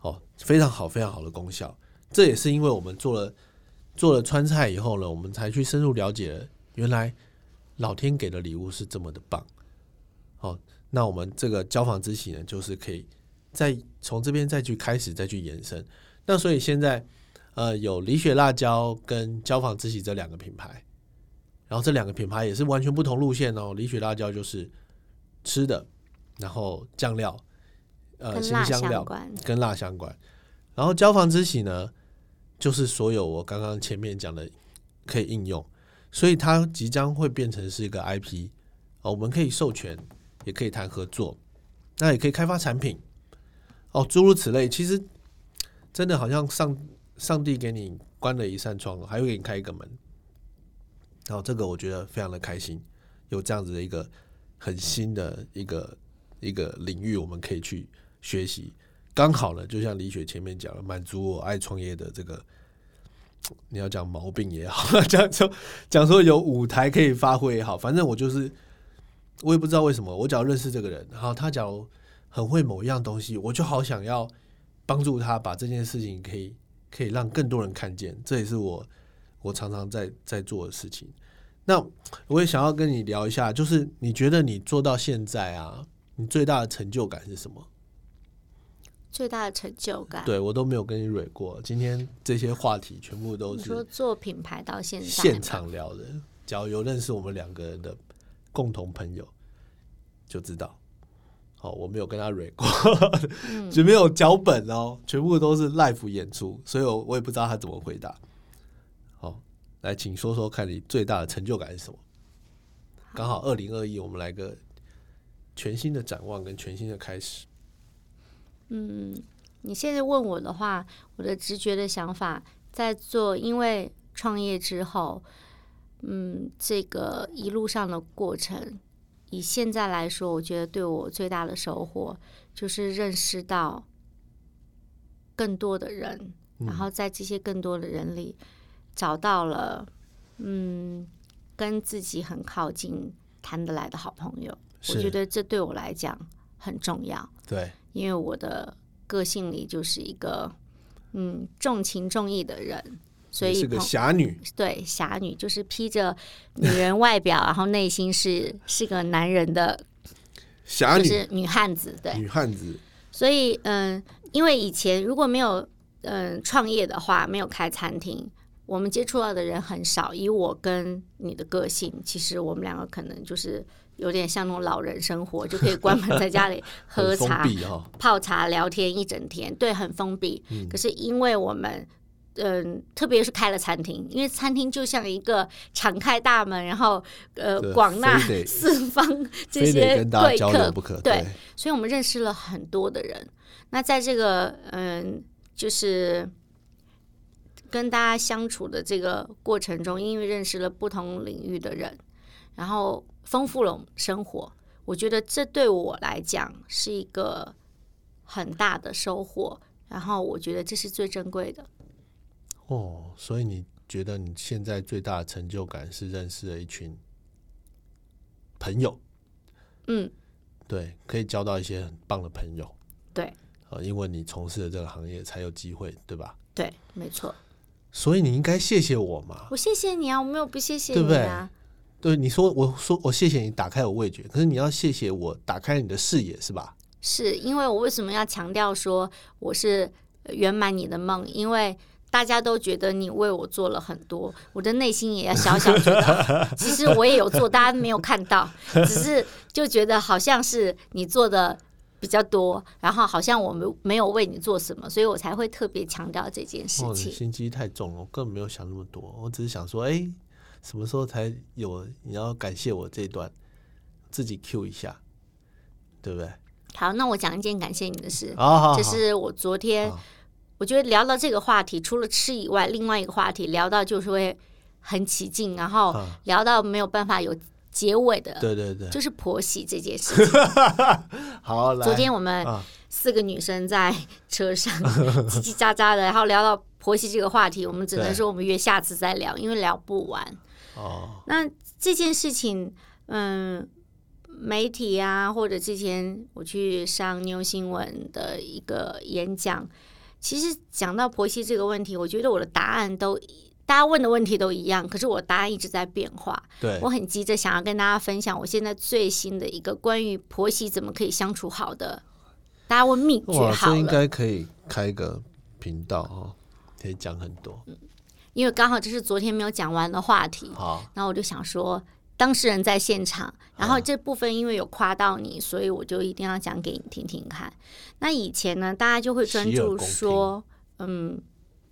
哦，非常好、非常好的功效。这也是因为我们做了做了川菜以后呢，我们才去深入了解了，原来老天给的礼物是这么的棒。哦，那我们这个交房之喜呢，就是可以再从这边再去开始，再去延伸。那所以现在呃有李雪辣椒跟交房之喜这两个品牌，然后这两个品牌也是完全不同路线哦。李雪辣椒就是吃的，然后酱料，呃，新香料。跟辣相关。然后交房之喜呢，就是所有我刚刚前面讲的可以应用，所以它即将会变成是一个 IP 哦，我们可以授权，也可以谈合作，那也可以开发产品哦，诸如此类。其实真的好像上上帝给你关了一扇窗，还会给你开一个门。然后这个我觉得非常的开心，有这样子的一个很新的一个一个领域，我们可以去学习。刚好呢，就像李雪前面讲的，满足我爱创业的这个，你要讲毛病也好，讲说讲说有舞台可以发挥也好，反正我就是我也不知道为什么，我只要认识这个人，然后他假如很会某一样东西，我就好想要帮助他把这件事情可以可以让更多人看见，这也是我我常常在在做的事情。那我也想要跟你聊一下，就是你觉得你做到现在啊，你最大的成就感是什么？最大的成就感。对我都没有跟你蕊过，今天这些话题全部都是说是做品牌到现在，现场聊的。只要有认识我们两个人的共同朋友，就知道。好，我没有跟他蕊过，嗯 就没有脚本哦，全部都是 live 演出，所以我我也不知道他怎么回答。好，来，请说说看你最大的成就感是什么？刚好二零二一，我们来个全新的展望跟全新的开始。嗯，你现在问我的话，我的直觉的想法，在做，因为创业之后，嗯，这个一路上的过程，以现在来说，我觉得对我最大的收获就是认识到更多的人，然后在这些更多的人里找到了，嗯，跟自己很靠近、谈得来的好朋友。我觉得这对我来讲很重要。对，因为我的个性里就是一个嗯重情重义的人，所以是个侠女。对，侠女就是披着女人外表，然后内心是是个男人的侠女，就是女汉子。对，女汉子。所以嗯，因为以前如果没有嗯创业的话，没有开餐厅，我们接触到的人很少。以我跟你的个性，其实我们两个可能就是。有点像那种老人生活，就可以关门在家里 喝茶、泡茶、聊天一整天，对，很封闭。可是因为我们，嗯，特别是开了餐厅，因为餐厅就像一个敞开大门，然后呃，广纳 四方这些贵客，对，所以我们认识了很多的人。那在这个嗯，就是跟大家相处的这个过程中，因为认识了不同领域的人，然后。丰富了生活，我觉得这对我来讲是一个很大的收获。然后我觉得这是最珍贵的。哦，所以你觉得你现在最大的成就感是认识了一群朋友？嗯，对，可以交到一些很棒的朋友。对，呃，因为你从事的这个行业才有机会，对吧？对，没错。所以你应该谢谢我嘛？我谢谢你啊，我没有不谢谢你啊。对你说，我说我谢谢你打开我味觉，可是你要谢谢我打开你的视野，是吧？是因为我为什么要强调说我是圆满你的梦？因为大家都觉得你为我做了很多，我的内心也要小小觉得，其实我也有做，大家没有看到，只是就觉得好像是你做的比较多，然后好像我们没有为你做什么，所以我才会特别强调这件事情。心机太重了，我根本没有想那么多，我只是想说，哎。什么时候才有？你要感谢我这段，自己 Q 一下，对不对？好，那我讲一件感谢你的事。啊，就是我昨天，我觉得聊到这个话题，除了吃以外，另外一个话题聊到就是会很起劲，然后聊到没有办法有结尾的。对对对，就是婆媳这件事情。好，昨天我们四个女生在车上叽叽喳喳的，然后聊到婆媳这个话题，我们只能说我们约下次再聊，因为聊不完。哦，那这件事情，嗯，媒体啊，或者之前我去上牛新闻的一个演讲，其实讲到婆媳这个问题，我觉得我的答案都大家问的问题都一样，可是我答案一直在变化。对，我很急着想要跟大家分享我现在最新的一个关于婆媳怎么可以相处好的，大家问秘诀好了，应该可以开个频道哦，可以讲很多。因为刚好这是昨天没有讲完的话题，好，然后我就想说，当事人在现场，然后这部分因为有夸到你，所以我就一定要讲给你听听看。那以前呢，大家就会专注说，嗯，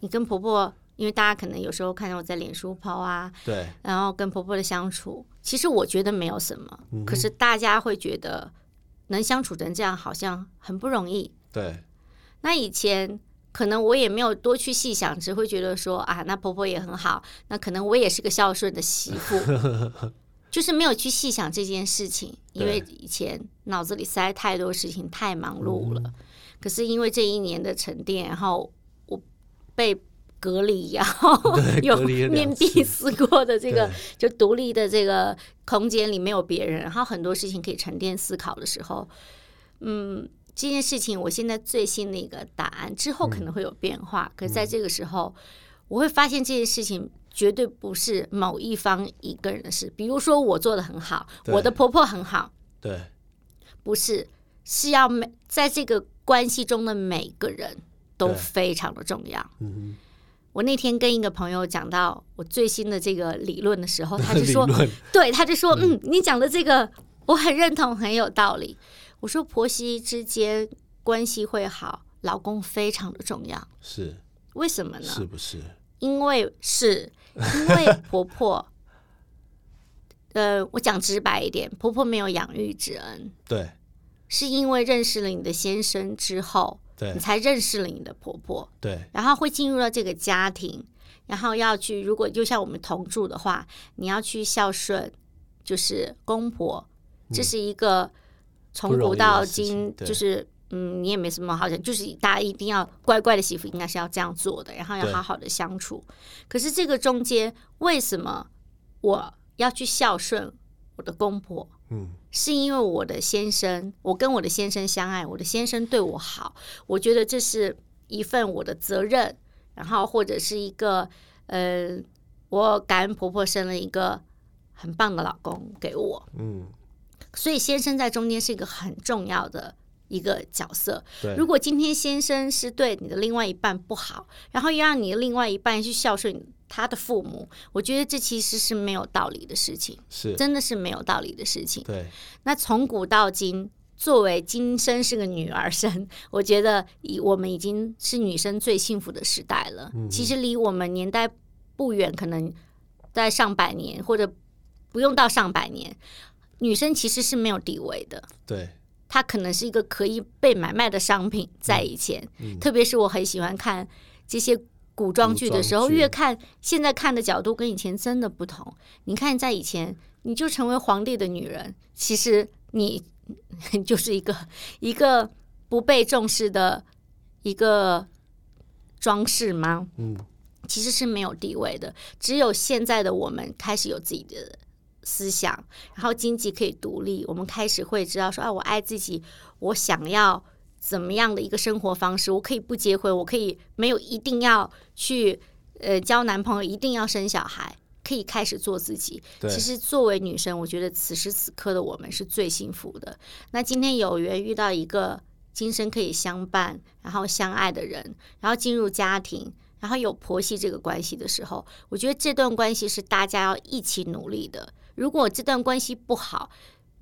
你跟婆婆，因为大家可能有时候看到我在脸书抛啊，对，然后跟婆婆的相处，其实我觉得没有什么，可是大家会觉得能相处成这样，好像很不容易。对，那以前。可能我也没有多去细想，只会觉得说啊，那婆婆也很好，那可能我也是个孝顺的媳妇，就是没有去细想这件事情，因为以前脑子里塞太多事情，太忙碌了。可是因为这一年的沉淀，然后我被隔离，然后 有面壁思过的这个，就独立的这个空间里没有别人，然后很多事情可以沉淀思考的时候，嗯。这件事情，我现在最新的一个答案之后可能会有变化，可是在这个时候，我会发现这件事情绝对不是某一方一个人的事。比如说，我做的很好，我的婆婆很好，对，不是是要每在这个关系中的每个人都非常的重要。嗯我那天跟一个朋友讲到我最新的这个理论的时候，他就 说，对，他就说，嗯，你讲的这个我很认同，很有道理。我说婆媳之间关系会好，老公非常的重要。是为什么呢？是不是？因为是因为婆婆，呃，我讲直白一点，婆婆没有养育之恩。对，是因为认识了你的先生之后，对你才认识了你的婆婆，对然后会进入到这个家庭，然后要去，如果就像我们同住的话，你要去孝顺，就是公婆，这是一个从古到今，就是嗯，你也没什么好讲，就是大家一定要乖乖的媳妇应该是要这样做的，然后要好好的相处。可是这个中间，为什么我要去孝顺我的公婆？嗯，是因为我的先生，我跟我的先生相爱，我的先生对我好，我觉得这是一份我的责任，然后或者是一个呃，我感恩婆婆生了一个很棒的老公给我，嗯，所以先生在中间是一个很重要的一个角色。对，如果今天先生是对你的另外一半不好，然后又让你的另外一半去孝顺他的父母，我觉得这其实是没有道理的事情，是，真的是没有道理的事情。对，那从古到今，作为今生是个女儿身，我觉得以我们已经是女生最幸福的时代了。其实离我们年代不远，可能在上百年或者不用到上百年，女生其实是没有地位的。对，她可能是一个可以被买卖的商品，在以前，特别是我很喜欢看这些古装剧的时候，越看现在看的角度跟以前真的不同。你看，在以前，你就成为皇帝的女人，其实你 就是一个一个不被重视的一个装饰吗？嗯，其实是没有地位的。只有现在的我们开始有自己的思想，然后经济可以独立，我们开始会知道说，啊，我爱自己，我想要怎么样的一个生活方式，我可以不结婚，我可以没有一定要去呃交男朋友，一定要生小孩。可以开始做自己。其实作为女生，我觉得此时此刻的我们是最幸福的。那今天有缘遇到一个今生可以相伴，然后相爱的人，然后进入家庭，然后有婆媳这个关系的时候，我觉得这段关系是大家要一起努力的。如果这段关系不好，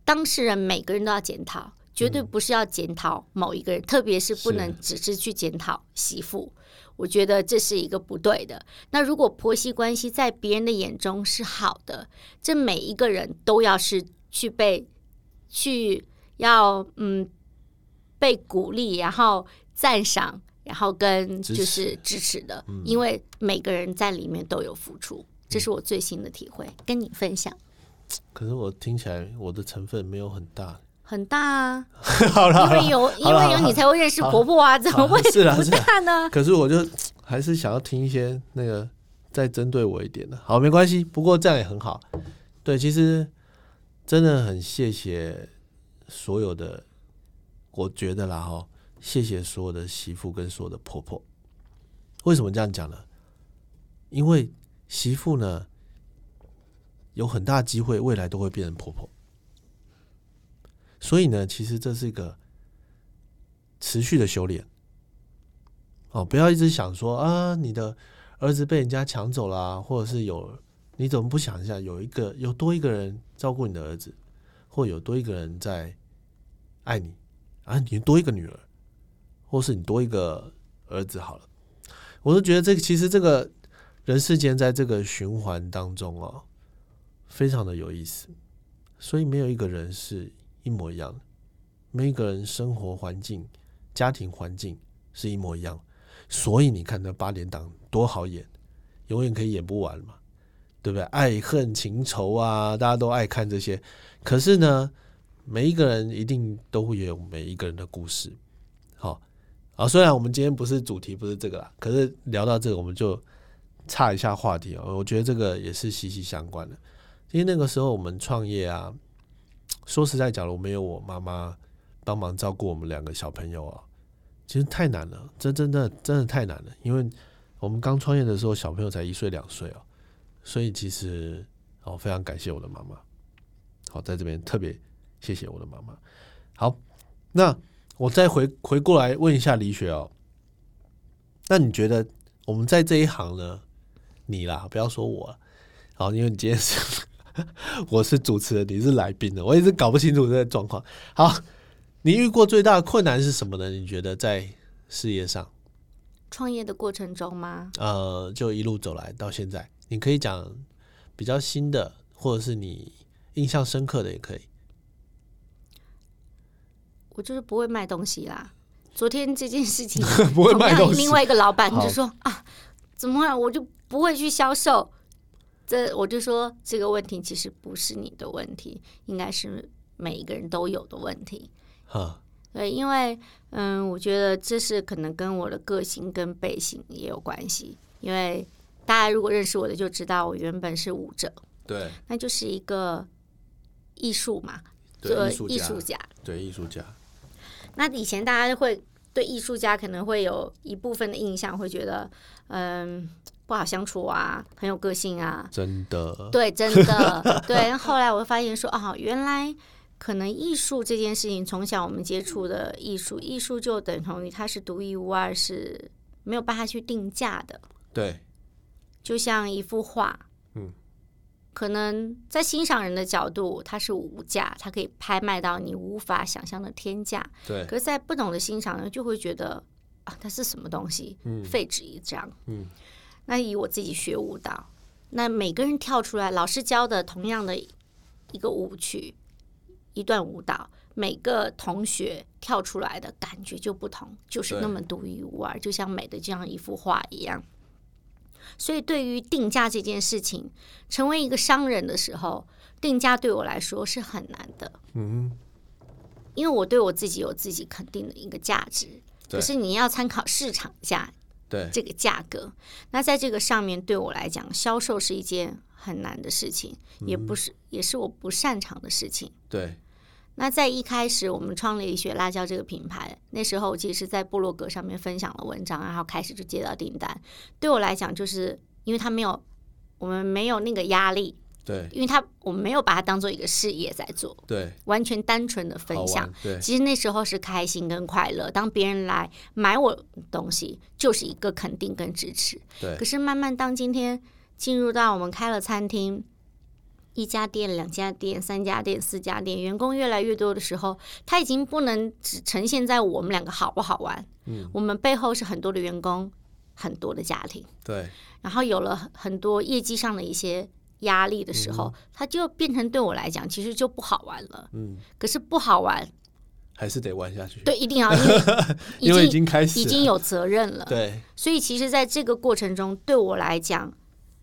当事人每个人都要检讨，绝对不是要检讨某一个人，特别是不能只是去检讨媳妇。我觉得这是一个不对的。那如果婆媳关系在别人的眼中是好的，这每一个人都要是去被去要嗯被鼓励，然后赞赏，然后跟就是支持的，因为每个人在里面都有付出。这是我最新的体会，跟你分享。可是我听起来我的成分没有很大。很大啊，好了，因为有因为有你才会认识婆婆啊，怎么会不大呢？可是我就还是想要听一些那个再针对我一点的。好，没关系，不过这样也很好。对，其实真的很谢谢所有的，我觉得啦哈，谢谢所有的媳妇跟所有的婆婆。为什么这样讲呢？因为媳妇呢，有很大机会未来都会变成婆婆，所以呢，其实这是一个持续的修炼。哦，不要一直想说啊，你的儿子被人家抢走啦、或者是有你怎么不想一下，有一个有多一个人照顾你的儿子，或有多一个人在爱你啊，你多一个女儿，或是你多一个儿子好了。我都觉得这个其实这个人世间在这个循环当中哦，非常的有意思。所以没有一个人是一模一样的，每一个人生活环境、家庭环境是一模一样。所以你看那八点档多好演，永远可以演不完嘛，对不对？爱恨情仇啊，大家都爱看这些。可是呢，每一个人一定都会有每一个人的故事。好，啊，虽然我们今天不是主题，不是这个啦，可是聊到这个，我们就岔一下话题哦。我觉得这个也是息息相关的。因为那个时候我们创业啊，说实在，假如没有我妈妈帮忙照顾我们两个小朋友啊，其实太难了，这真的真的太难了。因为我们刚创业的时候，小朋友才一岁两岁哦，所以其实哦，非常感谢我的妈妈。好，在这边特别谢谢我的妈妈。好，那我再回回过来问一下李雪哦，那你觉得我们在这一行呢？你啦，不要说我，好，因为你今天是 我是主持人，你是来宾的，我一直搞不清楚这个状况。好，你遇过最大的困难是什么呢？你觉得在事业上，创业的过程中吗？呃，就一路走来到现在，你可以讲比较新的，或者是你印象深刻的也可以。我就是不会卖东西啦，昨天这件事情 不会卖东西另外一个老板就说啊，怎么会我就不会去销售？这我就说这个问题其实不是你的问题，应该是每一个人都有的问题。哈，对，因为嗯，我觉得这是可能跟我的个性跟背景也有关系。因为大家如果认识我的就知道，我原本是舞者，对那就是一个艺术嘛，对，做艺术家艺术，家。对艺术家，那以前大家会对艺术家可能会有一部分的印象，会觉得嗯不好相处啊，很有个性啊。真的，对，真的 对。后来我发现说，哦，原来可能艺术这件事情，从小我们接触的艺术，艺术就等同于它是独一无二，是没有办法去定价的。对，就像一幅画，嗯，可能在欣赏人的角度，它是无价，它可以拍卖到你无法想象的天价。对，可是，在不懂的欣赏人就会觉得啊，它是什么东西，嗯废纸一张。嗯，那以我自己学舞蹈，那每个人跳出来，老师教的同样的一个舞曲，一段舞蹈，每个同学跳出来的感觉就不同，就是那么独一无二，就像美的这样一幅画一样。所以，对于定价这件事情，成为一个商人的时候，定价对我来说是很难的。嗯，因为我对我自己有自己肯定的一个价值，可是你要参考市场价对，这个价格。那在这个上面，对我来讲，销售是一件很难的事情，也不是，也是我不擅长的事情。对，那在一开始我们创立雪辣椒这个品牌，那时候我其实是在部落格上面分享了文章，然后开始就接到订单。对我来讲，就是因为他没有，我们没有那个压力，对，因为他我们没有把它当做一个事业在做，对，完全单纯的分享。，对，其实那时候是开心跟快乐，当别人来买我东西，就是一个肯定跟支持。对。可，是慢慢当今天进入到我们开了餐厅，一家店、两家店、三家店、四家店，员工越来越多的时候，他已经不能只呈现在我们两个好不好玩，嗯，我们背后是很多的员工，很多的家庭，对，然后有了很很多业绩上的一些压力的时候，它就变成对我来讲，其实就不好玩了。嗯，可是不好玩，还是得玩下去，对，一定要 因为因为已已经经开始，已经有责任了。对，所以其实在这个过程中，对我来讲，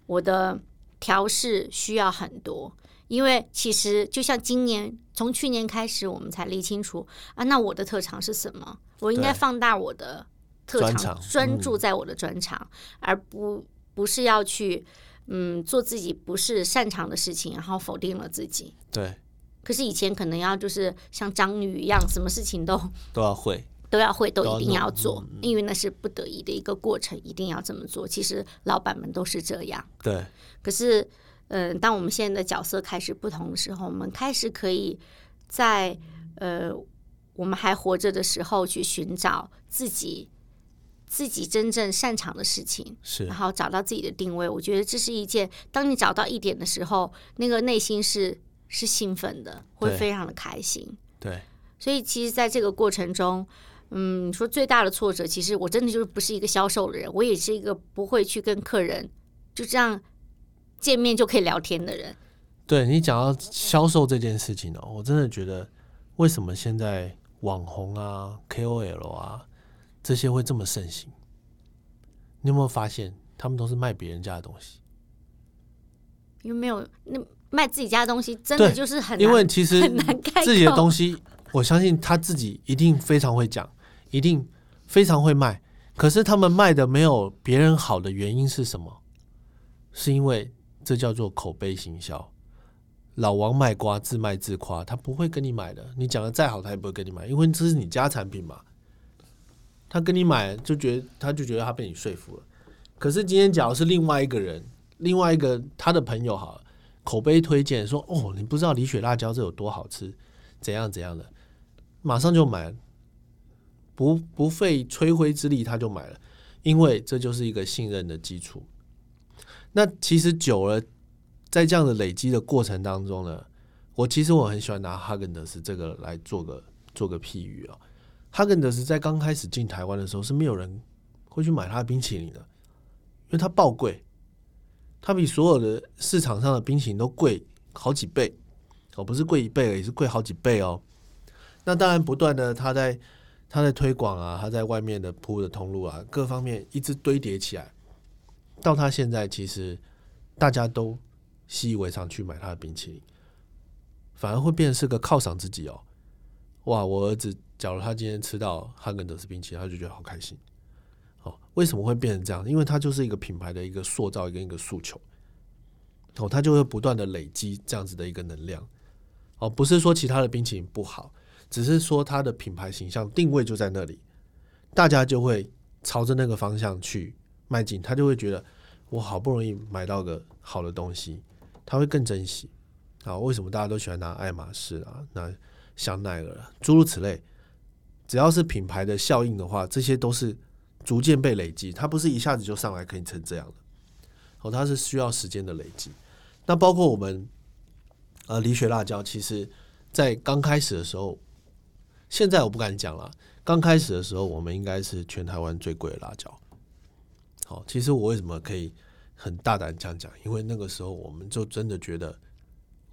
我的调试需要很多。因为其实就像今年，从去年开始，我们才理清楚啊，那我的特长是什么？我应该放大我的特专长，专嗯注在我的专长，而不不是要去嗯做自己不是擅长的事情，然后否定了自己。对，可是以前可能要就是像章鱼一样，什么事情都都要会，都要会，都一定要做。嗯，因为那是不得已的一个过程，一定要这么做。其实老板们都是这样，对，可是，嗯、当我们现在的角色开始不同的时候，我们开始可以在呃我们还活着的时候去寻找自己自己真正擅长的事情，是然，后找到自己的定位。我觉得这是一件，当你找到一点的时候，那个内心是是兴奋的，会非常的开心。对，所以其实，在这个过程中，嗯，你说最大的挫折，其实我真的就是不是一个销售的人，我也是一个不会去跟客人就这样见面就可以聊天的人。对你讲到销售这件事情哦，我真的觉得为什么现在网红啊、KOL 啊这些会这么盛行？你有没有发现，他们都是卖别人家的东西？因为没有那卖自己家的东西，真的就是很难，因为其实很难开。自己的东西，我相信他自己一定非常会讲，一定非常会卖。可是他们卖的没有别人好的原因是什么？是因为这叫做口碑行销。老王卖瓜，自卖自夸，他不会跟你买的。你讲的再好，他也不会跟你买，因为这是你家产品嘛。他跟你买，就觉得他就觉得他被你说服了。可是今天假如是另外一个人，另外一个他的朋友好了，口碑推荐说：“哦，你不知道李雪辣椒这有多好吃，怎样怎样的，马上就买，不不费吹灰之力他就买了，因为这就是一个信任的基础。那其实久了，在这样的累积的过程当中呢，我其实我很喜欢拿哈根达斯这个来做个做个譬喻啊、哈根达斯在刚开始进台湾的时候是没有人会去买它的冰淇淋的，因为它爆贵，它比所有的市场上的冰淇淋都贵好几倍，哦，不是贵一倍而已，是贵好几倍哦。那当然，不断的它在他在推广啊，他在外面的铺的通路啊，各方面一直堆叠起来，到他现在其实大家都习以为常去买他的冰淇淋，反而会变成是个犒赏自己哦。哇，我儿子假如他今天吃到汉根德斯冰淇淋，他就觉得好开心。哦，为什么会变成这样？因为它就是一个品牌的一个塑造跟一个诉求。哦，它就会不断的累积这样子的一个能量。哦，不是说其他的冰淇淋不好，只是说它的品牌形象定位就在那里，大家就会朝着那个方向去迈进。他就会觉得我好不容易买到个好的东西，他会更珍惜。啊，为什么大家都喜欢拿爱马仕啊，拿香奈儿诸如此类？只要是品牌的效应的话，这些都是逐渐被累积，它不是一下子就上来可以成这样的。哦，它是需要时间的累积。那包括我们，呃，李雪辣椒，其实，在刚开始的时候，现在我不敢讲了。刚开始的时候，我们应该是全台湾最贵的辣椒。好，其实我为什么可以很大胆这样讲？因为那个时候，我们就真的觉得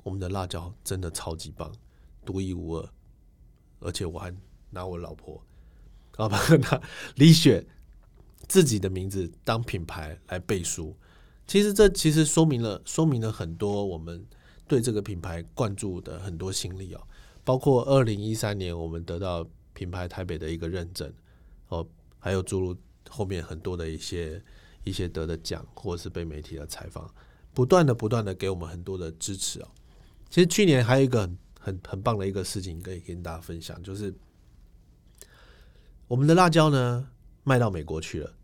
我们的辣椒真的超级棒，独一无二。而且我还拿我老婆，好吧拿李雪自己的名字当品牌来背书。其实这其实说明了说明了很多我们对这个品牌灌注的很多心力哦，包括二零一三年我们得到品牌台北的一个认证哦，还有诸如后面很多的一些一些得的奖，或者是被媒体的采访，不断的不断的给我们很多的支持哦。其实去年还有一个很很很棒的一个事情可以跟大家分享，就是我们的辣椒呢卖到美国去了，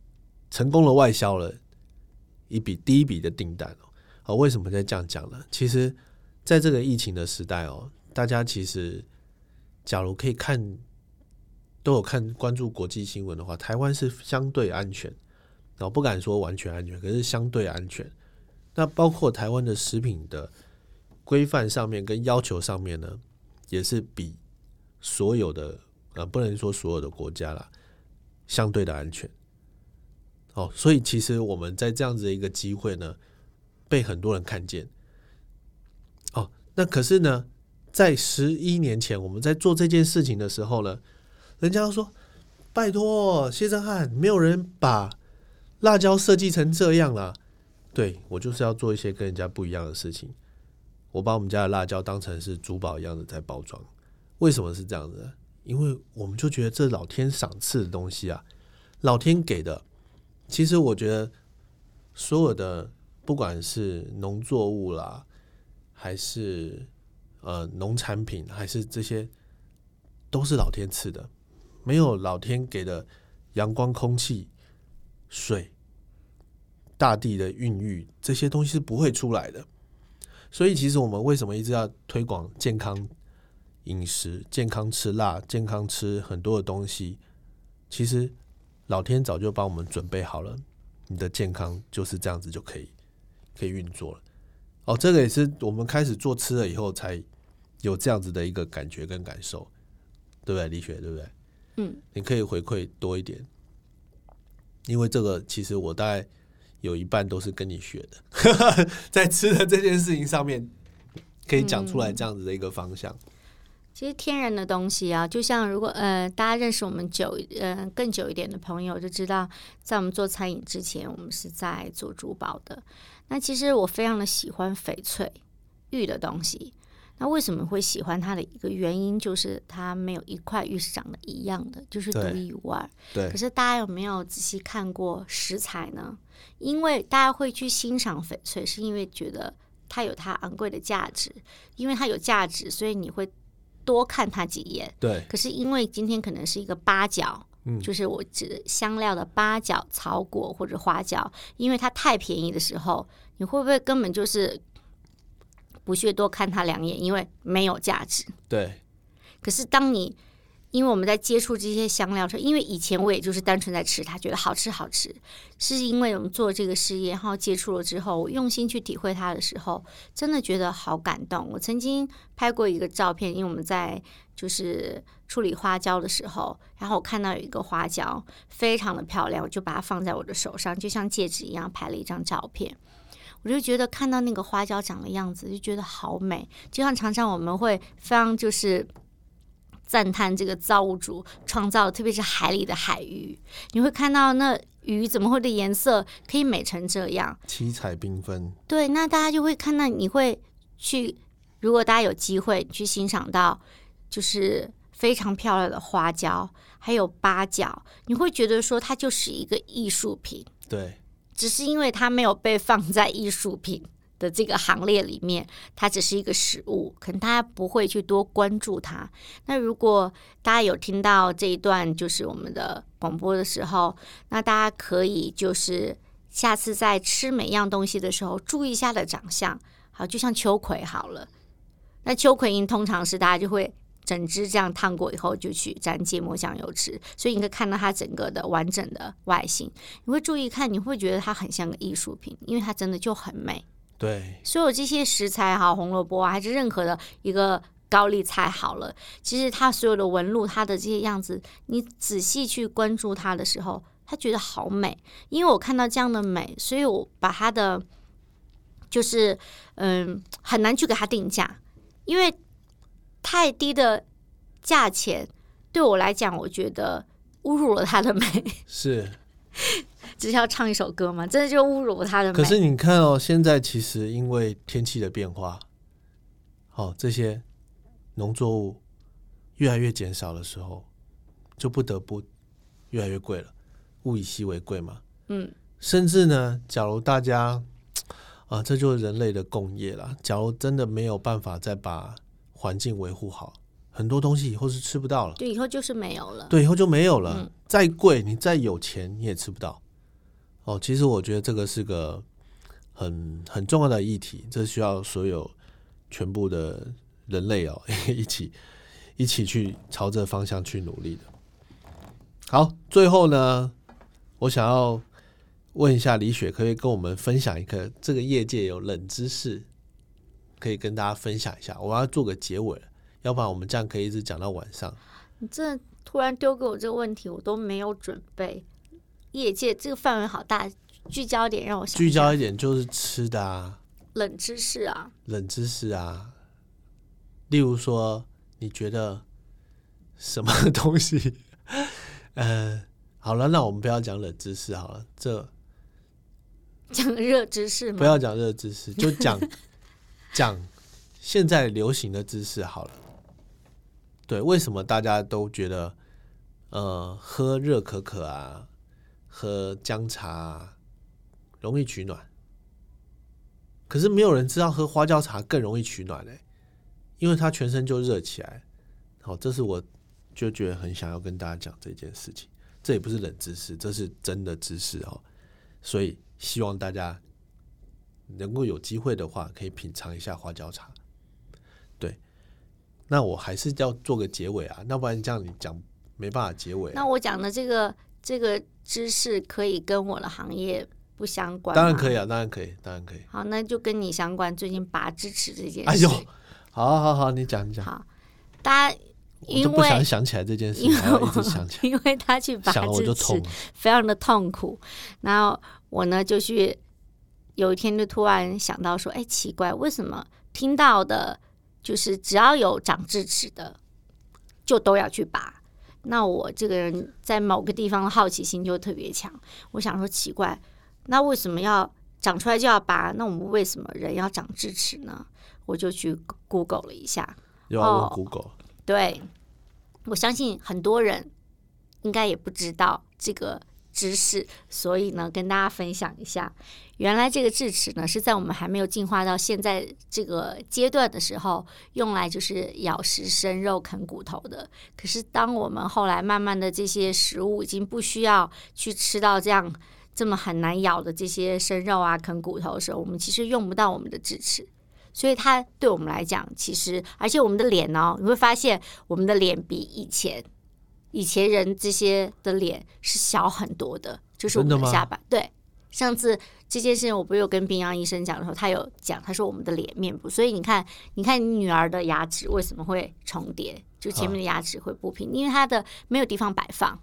成功的外销了。一笔第一笔的订单哦，啊，为什么在这样讲呢？其实，在这个疫情的时代哦，大家其实假如可以看都有看关注国际新闻的话，台湾是相对安全，我不敢说完全安全，可是相对安全。那包括台湾的食品的规范上面跟要求上面呢，也是比所有的呃不能说所有的国家啦，相对的安全。哦，所以其实我们在这样子的一个机会呢，被很多人看见。哦，那可是呢，在十一年前我们在做这件事情的时候呢，人家说：“拜托，谢正汉，没有人把辣椒设计成这样了。”对我就是要做一些跟人家不一样的事情。我把我们家的辣椒当成是珠宝一样的在包装。为什么是这样子？因为我们就觉得这老天赏赐的东西啊，老天给的。其实我觉得，所有的不管是农作物啦，还是呃农产品，还是这些，都是老天赐的。没有老天给的阳光、空气、水、大地的孕育，这些东西是不会出来的。所以，其实我们为什么一直要推广健康饮食、健康吃辣、健康吃很多的东西？其实。老天早就帮我们准备好了，你的健康就是这样子就可以可以运作了。哦，这个也是我们开始做吃了以后才有这样子的一个感觉跟感受，对不对？李雪，对不对？嗯，你可以回馈多一点，因为这个其实我大概有一半都是跟你学的，在吃的这件事情上面可以讲出来这样子的一个方向。其实天然的东西啊，就像如果呃大家认识我们久呃更久一点的朋友就知道，在我们做餐饮之前，我们是在做珠宝的。那其实我非常的喜欢翡翠玉的东西。那为什么会喜欢它的一个原因，就是它没有一块玉是长得一样的，就是独一无二。对。可是大家有没有仔细看过食材呢？因为大家会去欣赏翡翠，是因为觉得它有它昂贵的价值，因为它有价值，所以你会。多看它几眼，对。可是因为今天可能是一个八角，嗯，就是我指香料的八角、草果或者花椒，因为它太便宜的时候，你会不会根本就是不屑多看它两眼，因为没有价值？对。可是当你因为我们在接触这些香料时候，因为以前我也就是单纯在吃它，觉得好吃好吃。是因为我们做这个事业，然后接触了之后，我用心去体会它的时候，真的觉得好感动。我曾经拍过一个照片，因为我们在就是处理花椒的时候，然后我看到有一个花椒非常的漂亮，我就把它放在我的手上，就像戒指一样拍了一张照片。我就觉得看到那个花椒长的样子，就觉得好美。就像常常我们会非常就是。赞叹这个造物主创造，特别是海里的海鱼，你会看到那鱼怎么会的颜色可以美成这样，七彩缤纷。对，那大家就会看到，你会去，如果大家有机会去欣赏到，就是非常漂亮的花椒，还有八角，你会觉得说它就是一个艺术品，对，只是因为它没有被放在艺术品。的这个行列里面，它只是一个食物，可能大家不会去多关注它。那如果大家有听到这一段，就是我们的广播的时候，那大家可以就是下次在吃每样东西的时候，注意一下的长相。好，就像秋葵好了，那秋葵因通常是大家就会整只这样烫过以后就去沾芥末酱油吃，所以你可以看到它整个的完整的外形。你会注意看，你会觉得它很像个艺术品，因为它真的就很美。对，所有这些食材哈，红萝卜啊，还是任何的一个高丽菜好了，其实它所有的纹路，它的这些样子，你仔细去关注它的时候，他觉得好美。因为我看到这样的美，所以我把它的，就是嗯，很难去给它定价，因为太低的价钱对我来讲，我觉得侮辱了它的美。是。只是要唱一首歌吗？真的就侮辱他的。可是你看哦，现在其实因为天气的变化，好这些农作物越来越减少的时候，就不得不越来越贵了。物以稀为贵嘛。嗯。甚至呢，假如大家啊，这就是人类的工业啦。假如真的没有办法再把环境维护好，很多东西以后是吃不到了。对，以后就是没有了。对，以后就没有了。再贵，你再有钱，你也吃不到。哦，其实我觉得这个是个很很重要的议题，这需要所有全部的人类哦 一起一起去朝这方向去努力的。好，最后呢，我想要问一下李雪，可以跟我们分享一个这个业界有冷知识，可以跟大家分享一下。我要做个结尾，要不然我们这样可以一直讲到晚上。你这突然丢给我这个问题，我都没有准备。业界这个范围好大，聚焦点让我想聚焦一点就是吃的啊，冷知识啊，冷知识啊，例如说你觉得什么东西？呃，好了，那我们不要讲冷知识好了，这讲热知识吗？不要讲热知识，就讲 讲现在流行的知识好了。对，为什么大家都觉得呃喝热可可啊？喝姜茶容易取暖，可是没有人知道喝花椒茶更容易取暖嘞，因为它全身就热起来。好，这是我就觉得很想要跟大家讲这件事情。这也不是冷知识，这是真的知识哦。所以希望大家能够有机会的话，可以品尝一下花椒茶。对，那我还是要做个结尾啊，那不然这样你讲没办法结尾。那我讲的这个这个。知识可以跟我的行业不相关，当然可以啊，当然可以，当然可以。好，那就跟你相关。最近拔智齿这件事，哎呦，好好好，你讲你讲。好，大家因为不想想起来这件事，因为一直想起来，因为他去拔智齿，非常的痛苦。然后我呢，就去有一天就突然想到说，哎，奇怪，为什么听到的，就是只要有长智齿的，就都要去拔。那我这个人在某个地方的好奇心就特别强，我想说奇怪，那为什么要长出来就要拔？那我们为什么人要长智齿呢？我就去 Google 了一下，又要问 Google，对，我相信很多人应该也不知道这个。知识，所以呢，跟大家分享一下，原来这个智齿呢是在我们还没有进化到现在这个阶段的时候，用来就是咬食生肉、啃骨头的。可是当我们后来慢慢的这些食物已经不需要去吃到这样这么很难咬的这些生肉啊、啃骨头的时候，我们其实用不到我们的智齿，所以它对我们来讲，其实而且我们的脸哦，你会发现我们的脸比以前。以前人这些的脸是小很多的，就是我们的下巴。对，上次这件事情我不是有跟冰阳医生讲的时候，他有讲，他说我们的脸面部，所以你看，你看你女儿的牙齿为什么会重叠，就前面的牙齿会不平，因为它的没有地方摆放。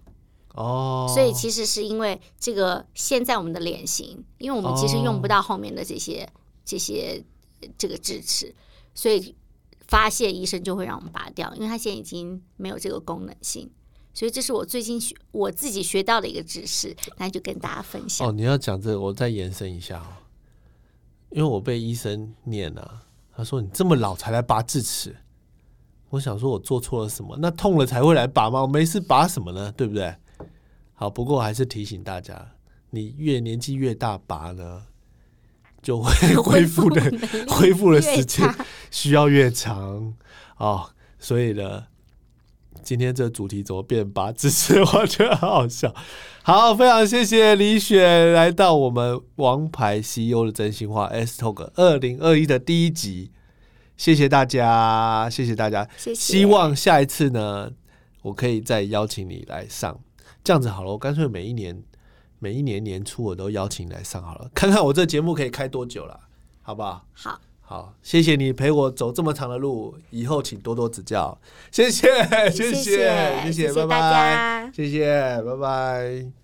哦，所以其实是因为这个现在我们的脸型，因为我们其实用不到后面的这些这些这个智齿，所以。发现，医生就会让我们拔掉，因为它现在已经没有这个功能性。所以这是我最近学我自己学到的一个知识，那就跟大家分享。哦，你要讲这个，我再延伸一下哦，因为我被医生念啊，他说你这么老才来拔智齿，我想说我做错了什么？那痛了才会来拔吗？我没事拔什么呢？对不对？好，不过还是提醒大家，你越年纪越大拔呢，就会 恢复的 恢复的时间需要越长哦，所以呢。今天这主题怎么变八只是？我觉得很好笑。好，非常谢谢李雪来到我们王牌 CEO 的真心话 S Talk 二零二一的第一集，谢谢大家，谢谢大家，谢谢。希望下一次呢，我可以再邀请你来上。这样子好了，我干脆每一年每一年年初我都邀请你来上好了，看看我这节目可以开多久了，好不好？好。好，谢谢你陪我走这么长的路，以后请多多指教，谢谢，谢谢，谢谢，拜拜，谢谢，拜拜。